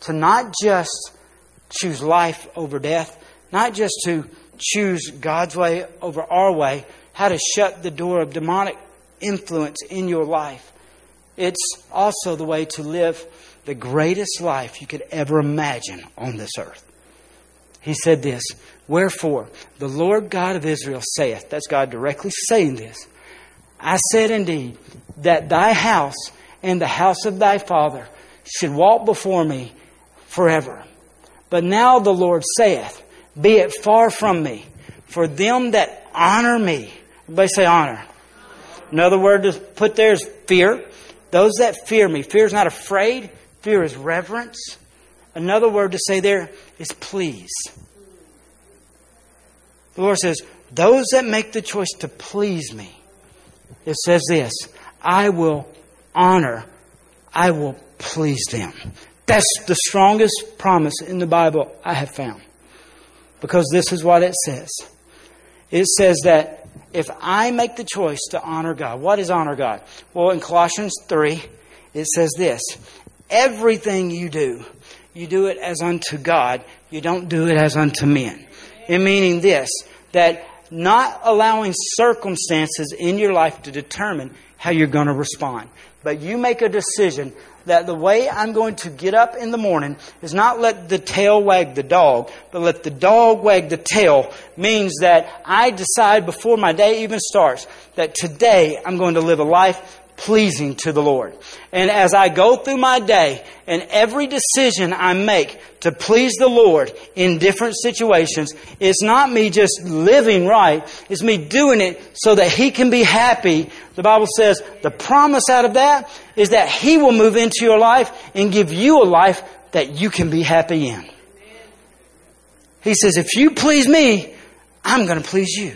to not just choose life over death, not just to choose God's way over our way, how to shut the door of demonic influence in your life. It's also the way to live the greatest life you could ever imagine on this earth. He said this Wherefore, the Lord God of Israel saith, that's God directly saying this, I said indeed that thy house and the house of thy father should walk before me forever. But now the Lord saith, Be it far from me, for them that honor me. Everybody say honor. Another word to put there is fear. Those that fear me. Fear is not afraid, fear is reverence. Another word to say there is please. The Lord says, Those that make the choice to please me, it says this I will honor, I will please them. That's the strongest promise in the Bible I have found. Because this is what it says. It says that if I make the choice to honor God, what is honor God? Well, in Colossians 3, it says this Everything you do, you do it as unto God, you don't do it as unto men. In meaning this, that not allowing circumstances in your life to determine how you're going to respond. But you make a decision that the way I'm going to get up in the morning is not let the tail wag the dog, but let the dog wag the tail means that I decide before my day even starts that today I'm going to live a life pleasing to the Lord. And as I go through my day and every decision I make to please the Lord in different situations, it's not me just living right, it's me doing it so that He can be happy. The Bible says the promise out of that is that He will move into your life and give you a life that you can be happy in. He says, if you please me, I'm going to please you.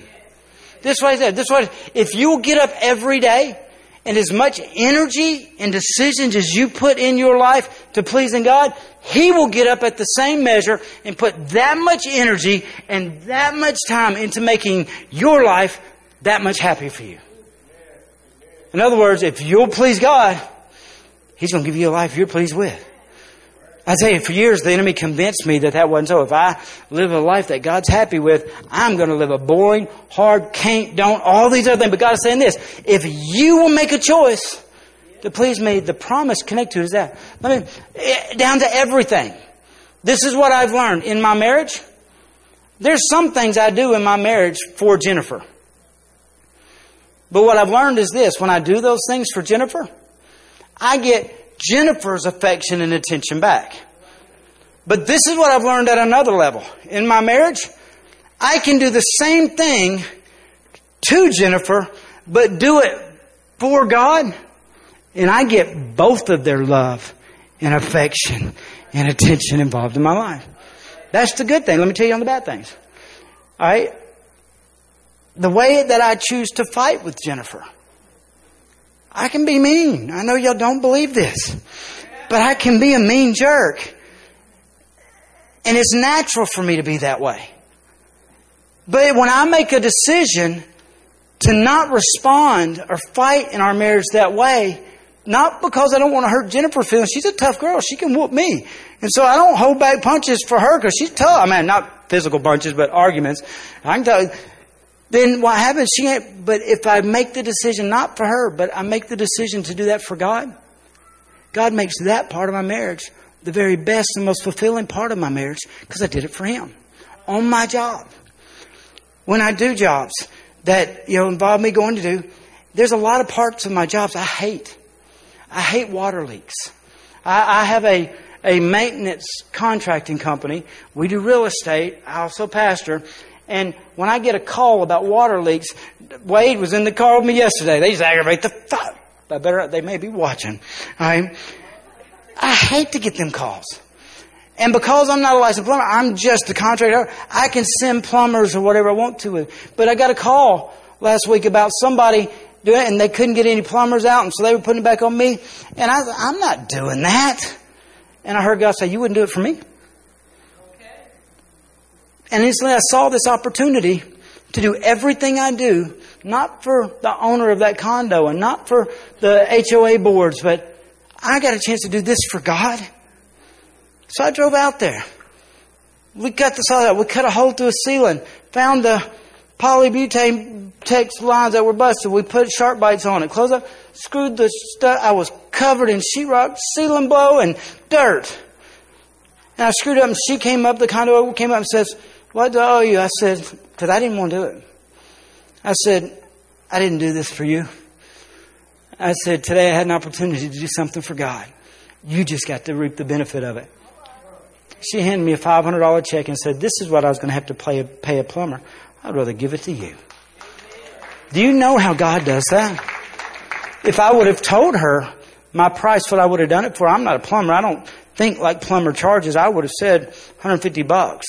This way, this way. If you will get up every day and as much energy and decisions as you put in your life to pleasing God, He will get up at the same measure and put that much energy and that much time into making your life that much happier for you. In other words, if you'll please God, He's going to give you a life you're pleased with. I tell you, for years the enemy convinced me that that wasn't so. If I live a life that God's happy with, I'm going to live a boring, hard, can't, don't, all these other things. But God is saying this: if you will make a choice to please me, the promise connected to is that. Let me eh, down to everything. This is what I've learned in my marriage. There's some things I do in my marriage for Jennifer. But what I've learned is this: when I do those things for Jennifer, I get Jennifer's affection and attention back. But this is what I've learned at another level. In my marriage, I can do the same thing to Jennifer, but do it for God, and I get both of their love and affection and attention involved in my life. That's the good thing. Let me tell you on the bad things. All right? The way that I choose to fight with Jennifer I can be mean. I know y'all don't believe this. But I can be a mean jerk. And it's natural for me to be that way. But when I make a decision to not respond or fight in our marriage that way, not because I don't want to hurt Jennifer feelings. She's a tough girl. She can whoop me. And so I don't hold back punches for her because she's tough. I mean, not physical punches, but arguments. I can tell then what happens? She ain't, but if I make the decision not for her, but I make the decision to do that for God, God makes that part of my marriage the very best and most fulfilling part of my marriage because I did it for Him on my job. When I do jobs that you know involve me going to do, there's a lot of parts of my jobs I hate. I hate water leaks. I, I have a a maintenance contracting company. We do real estate. I also pastor. And when I get a call about water leaks, Wade was in the car with me yesterday. They just aggravate the fuck. I better, they may be watching. I, hate to get them calls. And because I'm not a licensed plumber, I'm just a contractor. I can send plumbers or whatever I want to. But I got a call last week about somebody doing it and they couldn't get any plumbers out and so they were putting it back on me. And I, I'm not doing that. And I heard God say, you wouldn't do it for me? And instantly I saw this opportunity to do everything I do, not for the owner of that condo and not for the HOA boards, but I got a chance to do this for God. So I drove out there. We cut this all out. We cut a hole through a ceiling, found the polybutane text lines that were busted. We put SharkBites on it, closed up, screwed the stuff. I was covered in sheetrock, ceiling blow, and dirt. And I screwed up, and she came up, the condo came up and says, what do I owe you? I said, because I didn't want to do it. I said, I didn't do this for you. I said, today I had an opportunity to do something for God. You just got to reap the benefit of it. She handed me a $500 check and said, This is what I was going to have to pay a, pay a plumber. I'd rather give it to you. Do you know how God does that? If I would have told her my price, what I would have done it for, I'm not a plumber. I don't think like plumber charges. I would have said 150 bucks.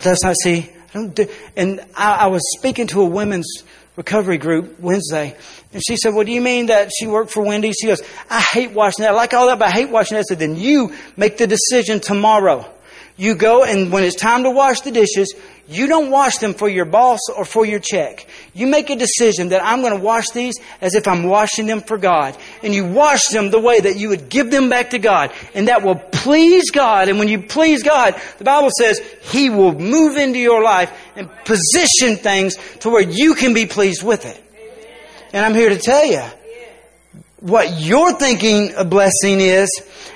That's not see. I don't do, and I, I was speaking to a women's recovery group Wednesday, and she said, "Well, do you mean that she worked for Wendy's?" She goes, "I hate washing that. I like all that, but I hate washing that." I said, "Then you make the decision tomorrow. You go and when it's time to wash the dishes, you don't wash them for your boss or for your check. You make a decision that I'm going to wash these as if I'm washing them for God. And you wash them the way that you would give them back to God. And that will please God. And when you please God, the Bible says He will move into your life and position things to where you can be pleased with it. And I'm here to tell you, what you're thinking a blessing is,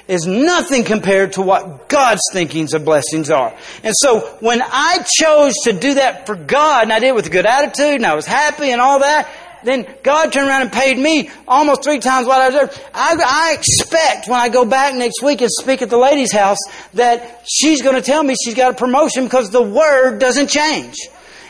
is nothing compared to what God's thinkings of blessings are. And so when I chose to do that for God, and I did it with a good attitude, and I was happy and all that, then God turned around and paid me almost three times what I deserved. I, I expect when I go back next week and speak at the lady's house that she's going to tell me she's got a promotion because the word doesn't change.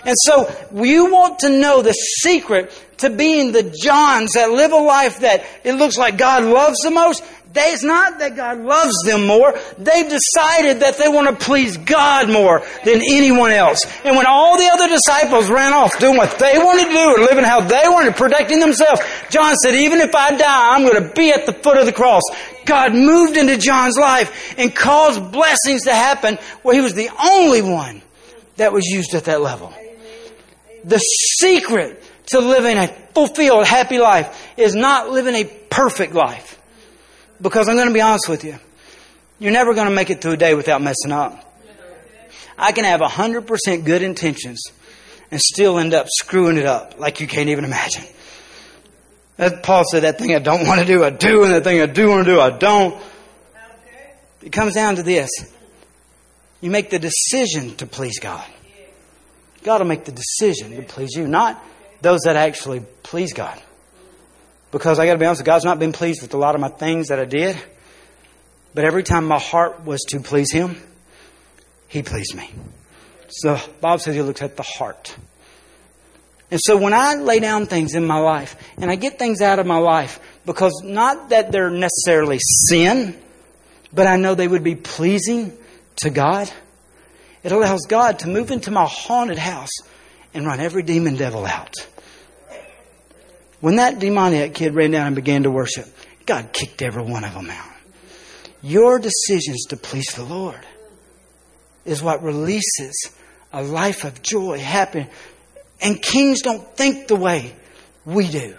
And so you want to know the secret to being the Johns that live a life that it looks like God loves the most. It's not that God loves them more. They've decided that they want to please God more than anyone else. And when all the other disciples ran off doing what they wanted to do and living how they wanted, protecting themselves, John said, even if I die, I'm going to be at the foot of the cross. God moved into John's life and caused blessings to happen where he was the only one that was used at that level. The secret to living a fulfilled, happy life is not living a perfect life. Because I'm going to be honest with you. You're never going to make it through a day without messing up. I can have 100% good intentions and still end up screwing it up like you can't even imagine. As Paul said, that thing I don't want to do, I do, and that thing I do want to do, I don't. It comes down to this. You make the decision to please God. God will make the decision to please you, not those that actually please God. Because I got to be honest, God's not been pleased with a lot of my things that I did. But every time my heart was to please Him, He pleased me. So Bob says He looks at the heart. And so when I lay down things in my life and I get things out of my life, because not that they're necessarily sin, but I know they would be pleasing to God, it allows God to move into my haunted house and run every demon devil out. When that demoniac kid ran down and began to worship, God kicked every one of them out. Your decisions to please the Lord is what releases a life of joy, happiness. And kings don't think the way we do.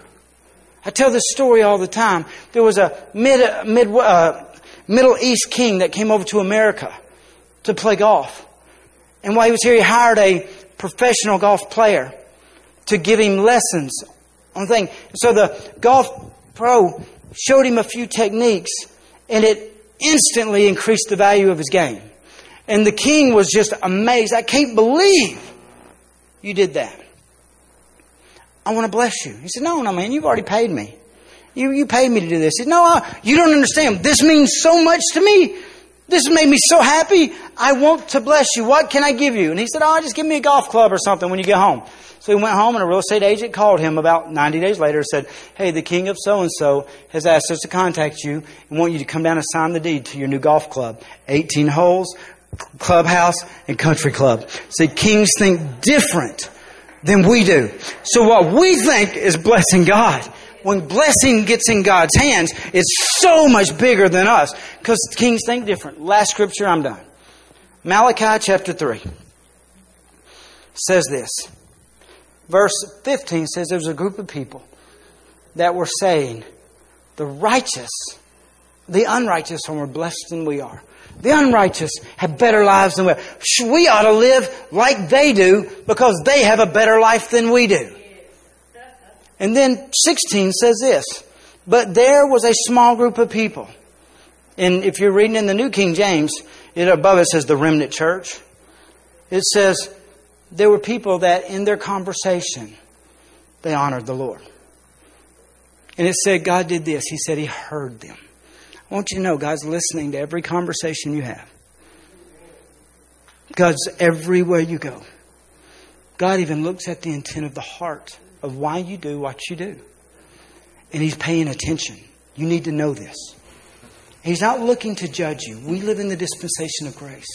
I tell this story all the time. There was a mid, mid, uh, Middle East king that came over to America to play golf. And while he was here, he hired a professional golf player to give him lessons on thing. So the golf pro showed him a few techniques, and it instantly increased the value of his game. And the king was just amazed. I can't believe you did that. I want to bless you. He said, No, no, man, you've already paid me. You, you paid me to do this. He said, No, I, you don't understand. This means so much to me. This made me so happy. I want to bless you. What can I give you? And he said, Oh, just give me a golf club or something when you get home. So he went home and a real estate agent called him about 90 days later and said, Hey, the king of so and so has asked us to contact you and want you to come down and sign the deed to your new golf club. 18 holes, clubhouse, and country club. See, kings think different than we do. So what we think is blessing God when blessing gets in God's hands, it's so much bigger than us. Because kings think different. Last scripture, I'm done. Malachi chapter 3 says this. Verse 15 says there's a group of people that were saying, the righteous, the unrighteous are more blessed than we are. The unrighteous have better lives than we are. We ought to live like they do because they have a better life than we do. And then 16 says this But there was a small group of people. And if you're reading in the New King James, it above it says the remnant church. It says there were people that in their conversation they honored the Lord. And it said God did this. He said He heard them. I want you to know God's listening to every conversation you have. God's everywhere you go. God even looks at the intent of the heart of why you do what you do. And He's paying attention. You need to know this. He's not looking to judge you. We live in the dispensation of grace.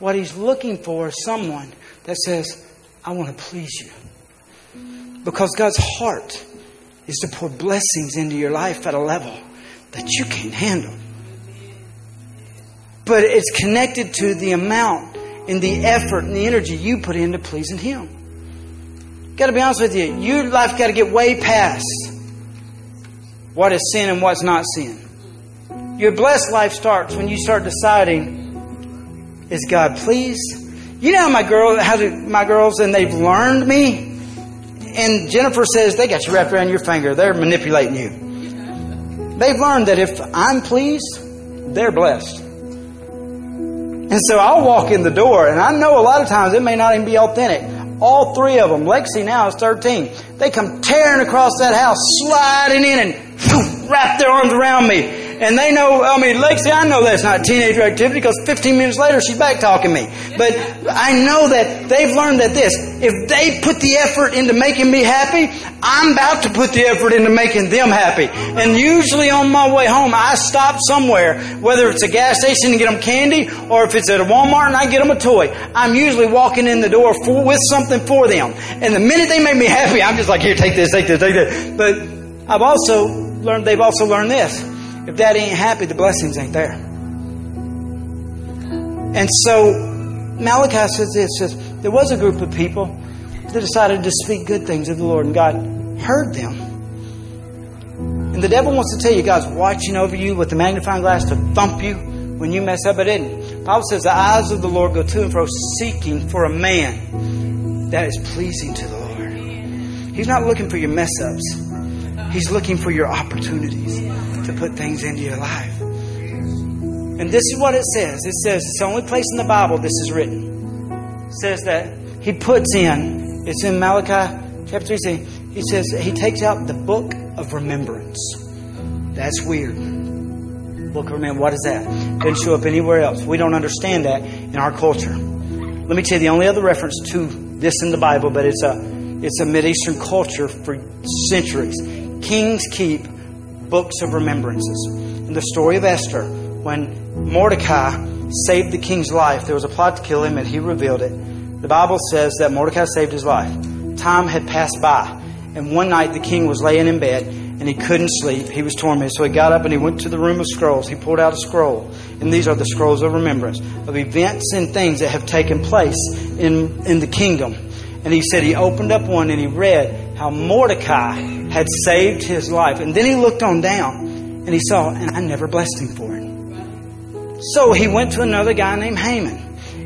What He's looking for is someone that says, I want to please you. Because God's heart is to pour blessings into your life at a level that you can't handle. but it's connected to the amount and the effort and the energy you put into pleasing Him. Got to be honest with you, your life got to get way past what is sin and what's not sin. Your blessed life starts when you start deciding, is God pleased? You know how my girl, how my girls, and they've learned me. And Jennifer says they got you wrapped around your finger. They're manipulating you. They've learned that if I'm pleased, they're blessed. And so I'll walk in the door, and I know a lot of times it may not even be authentic. All three of them, Lexi now is 13, they come tearing across that house, sliding in and wrap their arms around me. And they know, I mean, Lexi, I know that's not teenager activity because 15 minutes later she's back talking me. But I know that they've learned that this, if they put the effort into making me happy, I'm about to put the effort into making them happy. And usually on my way home, I stop somewhere, whether it's a gas station to get them candy or if it's at a Walmart and I get them a toy. I'm usually walking in the door for, with something for them. And the minute they make me happy, I'm just like, here, take this, take this, take this. But I've also learned, they've also learned this if daddy ain't happy, the blessings ain't there. And so Malachi says this says, there was a group of people that decided to speak good things of the Lord, and God heard them. And the devil wants to tell you God's watching over you with the magnifying glass to thump you when you mess up. It The Bible says the eyes of the Lord go to and fro seeking for a man that is pleasing to the Lord. He's not looking for your mess ups. He's looking for your opportunities to put things into your life. And this is what it says it says, it's the only place in the Bible this is written. It says that He puts in, it's in Malachi chapter 3, He says He takes out the book of remembrance. That's weird. Book of remembrance, what is that? Didn't show up anywhere else. We don't understand that in our culture. Let me tell you the only other reference to this in the Bible, but it's a it's a Mideastern culture for centuries. Kings keep books of remembrances. In the story of Esther, when Mordecai saved the king's life, there was a plot to kill him, and he revealed it. The Bible says that Mordecai saved his life. Time had passed by, and one night the king was laying in bed and he couldn't sleep. He was tormented. So he got up and he went to the room of scrolls. He pulled out a scroll. And these are the scrolls of remembrance of events and things that have taken place in, in the kingdom. And he said he opened up one and he read how Mordecai had saved his life. And then he looked on down and he saw, and I never blessed him for it. So he went to another guy named Haman.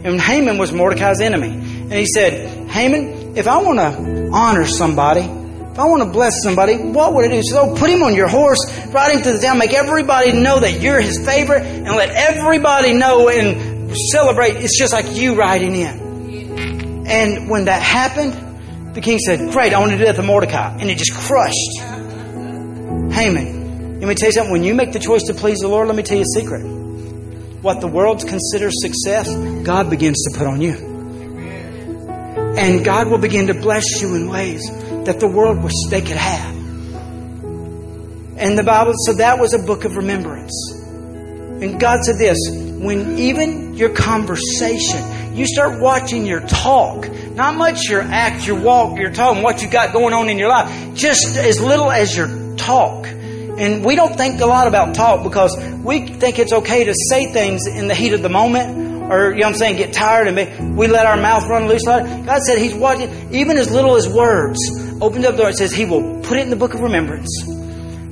And Haman was Mordecai's enemy. And he said, Haman, if I want to honor somebody, if I want to bless somebody, what would I do? He said, Oh, put him on your horse, ride him to the town, make everybody know that you're his favorite, and let everybody know and celebrate. It's just like you riding in. And when that happened, the king said, Great, I want to do that to Mordecai. And it just crushed Haman. Let me tell you something. When you make the choice to please the Lord, let me tell you a secret. What the world considers success, God begins to put on you. And God will begin to bless you in ways that the world wish they could have. And the Bible, so that was a book of remembrance. And God said this when even your conversation, you start watching your talk, not much your act, your walk, your talk, what you got going on in your life, just as little as your talk. And we don't think a lot about talk because we think it's okay to say things in the heat of the moment or, you know what I'm saying, get tired and be, we let our mouth run loose. God said He's watching, even as little as words, opened up the door. It says He will put it in the book of remembrance.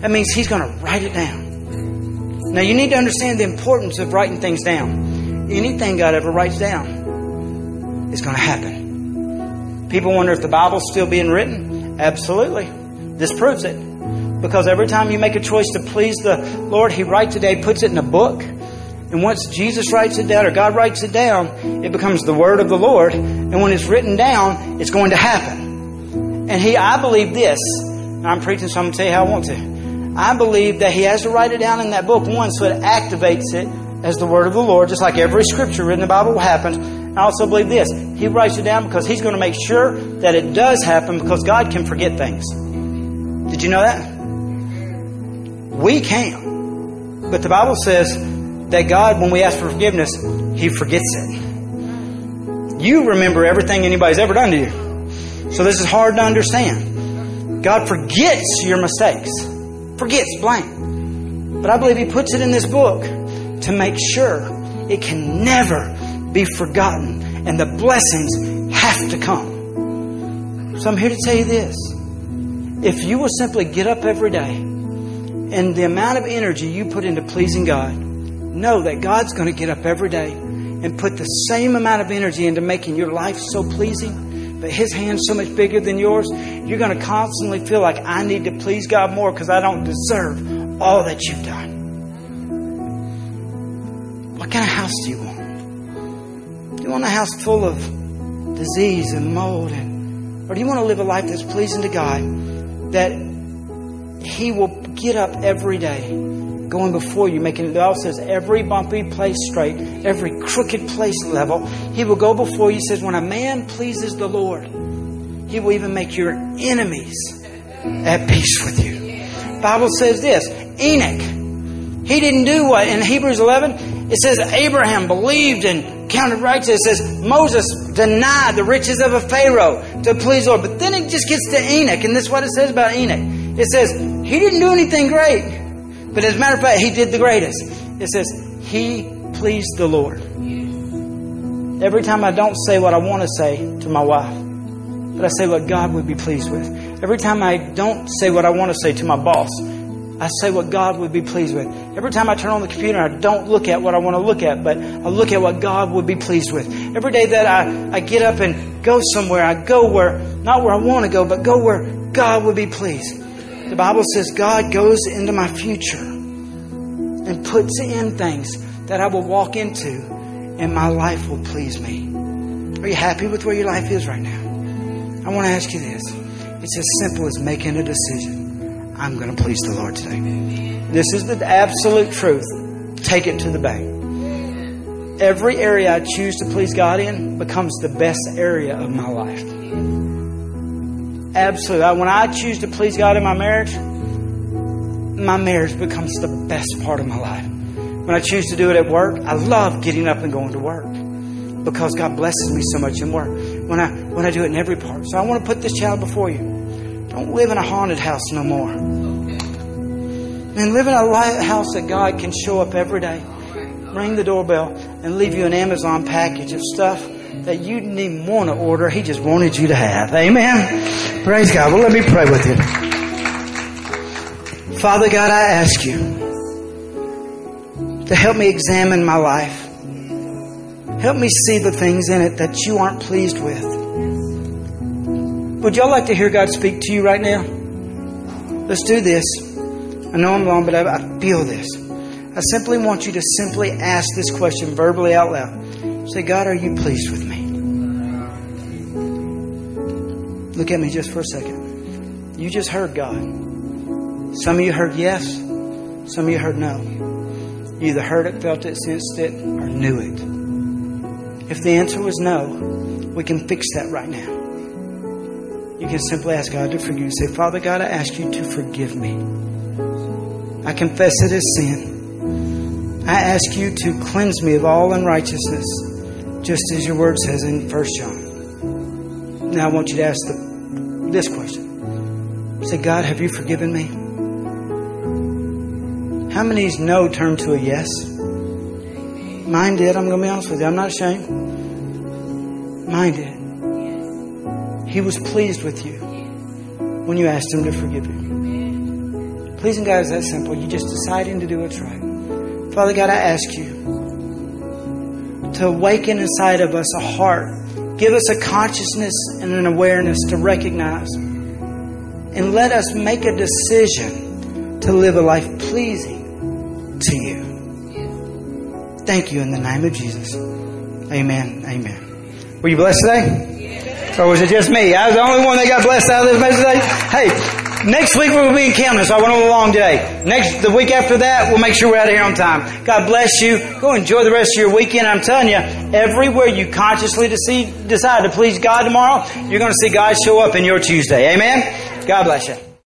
That means He's going to write it down. Now, you need to understand the importance of writing things down. Anything God ever writes down is going to happen. People wonder if the Bible's still being written. Absolutely. This proves it. Because every time you make a choice to please the Lord, He writes it down, puts it in a book. And once Jesus writes it down or God writes it down, it becomes the word of the Lord. And when it's written down, it's going to happen. And He, I believe this. I'm preaching, so I'm going to tell you how I want to. I believe that he has to write it down in that book, one, so it activates it as the word of the Lord, just like every scripture written in the Bible happens. I also believe this. He writes it down because he's going to make sure that it does happen because God can forget things. Did you know that? We can. But the Bible says that God, when we ask for forgiveness, he forgets it. You remember everything anybody's ever done to you. So this is hard to understand. God forgets your mistakes forgets blank. But I believe he puts it in this book to make sure it can never be forgotten. And the blessings have to come. So I'm here to tell you this. If you will simply get up every day and the amount of energy you put into pleasing God, know that God's going to get up every day and put the same amount of energy into making your life so pleasing, but His hand's so much bigger than yours, you're going to constantly feel like I need to please God more because I don't deserve all that you've done. What kind of house do you want? You want a house full of disease and mold and or do you want to live a life that's pleasing to God that He will get up every day going before you, making the Bible says every bumpy place straight, every crooked place level. He will go before you. Says when a man pleases the Lord, He will even make your enemies at peace with you. Bible says this Enoch, he didn't do what in Hebrews 11 it says Abraham believed and counted righteous. It says Moses denied the riches of a Pharaoh to please the Lord. But then it just gets to Enoch, and this is what it says about Enoch. It says he didn't do anything great. But as a matter of fact, he did the greatest. It says, He pleased the Lord. Every time I don't say what I want to say to my wife, but I say what God would be pleased with. Every time I don't say what I want to say to my boss, I say what God would be pleased with. Every time I turn on the computer, I don't look at what I want to look at, but I look at what God would be pleased with. Every day that I, I get up and go somewhere, I go where, not where I want to go, but go where God would be pleased. The Bible says God goes into my future and puts in things that I will walk into and my life will please me. Are you happy with where your life is right now? I want to ask you this. It's as simple as making a decision. I'm going to please the Lord today. This is the absolute truth. Take it to the bank. Every area I choose to please God in becomes the best area of my life. Absolutely. When I choose to please God in my marriage, my marriage becomes the best part of my life. When I choose to do it at work, I love getting up and going to work because God blesses me so much in work. When I when I do it in every part, so I want to put this child before you. Don't live in a haunted house no more. Man, live in a house that God can show up every day, ring the doorbell, and leave you an Amazon package of stuff that you didn't even want to order. He just wanted you to have. Amen. Praise God. Well, let me pray with you. Father God, I ask you to help me examine my life. Help me see the things in it that you aren't pleased with. Would y'all like to hear God speak to you right now? Let's do this. I know I'm long, but I, feel this. I simply want you to simply ask this question verbally out loud. Say, God, are you pleased with me? Look at me just for a second. You just heard God. Some of you heard yes, some of you heard no. You either heard it, felt it, sensed it, or knew it. If the answer was no, we can fix that right now. You can simply ask God to forgive you. Say, Father God, I ask you to forgive me. I confess it as sin. I ask you to cleanse me of all unrighteousness just as your word says in 1 John. Now I want you to ask the, this question. Say, God, have you forgiven me? How many's no turned to a yes? Mine did. I'm going to be honest with you. I'm not ashamed. Mine did. He was pleased with you when you asked Him to forgive you. Pleasing God is that simple. You just deciding to do what's right. Father God, I ask you to awaken inside of us a heart. Give us a consciousness and an awareness to recognize. And let us make a decision to live a life pleasing to you. Thank you in the name of Jesus. Amen. Amen. Were you blessed today? Or was it just me? I was the only one that got blessed out of this message today? Hey, Next week we'll be in Camden, so I went on a long day. Next, the week after that, we'll make sure we're out of here on time. God bless you. Go enjoy the rest of your weekend. I'm telling you, everywhere you consciously decide to please God tomorrow, you're going to see God show up in your Tuesday. Amen? God bless you.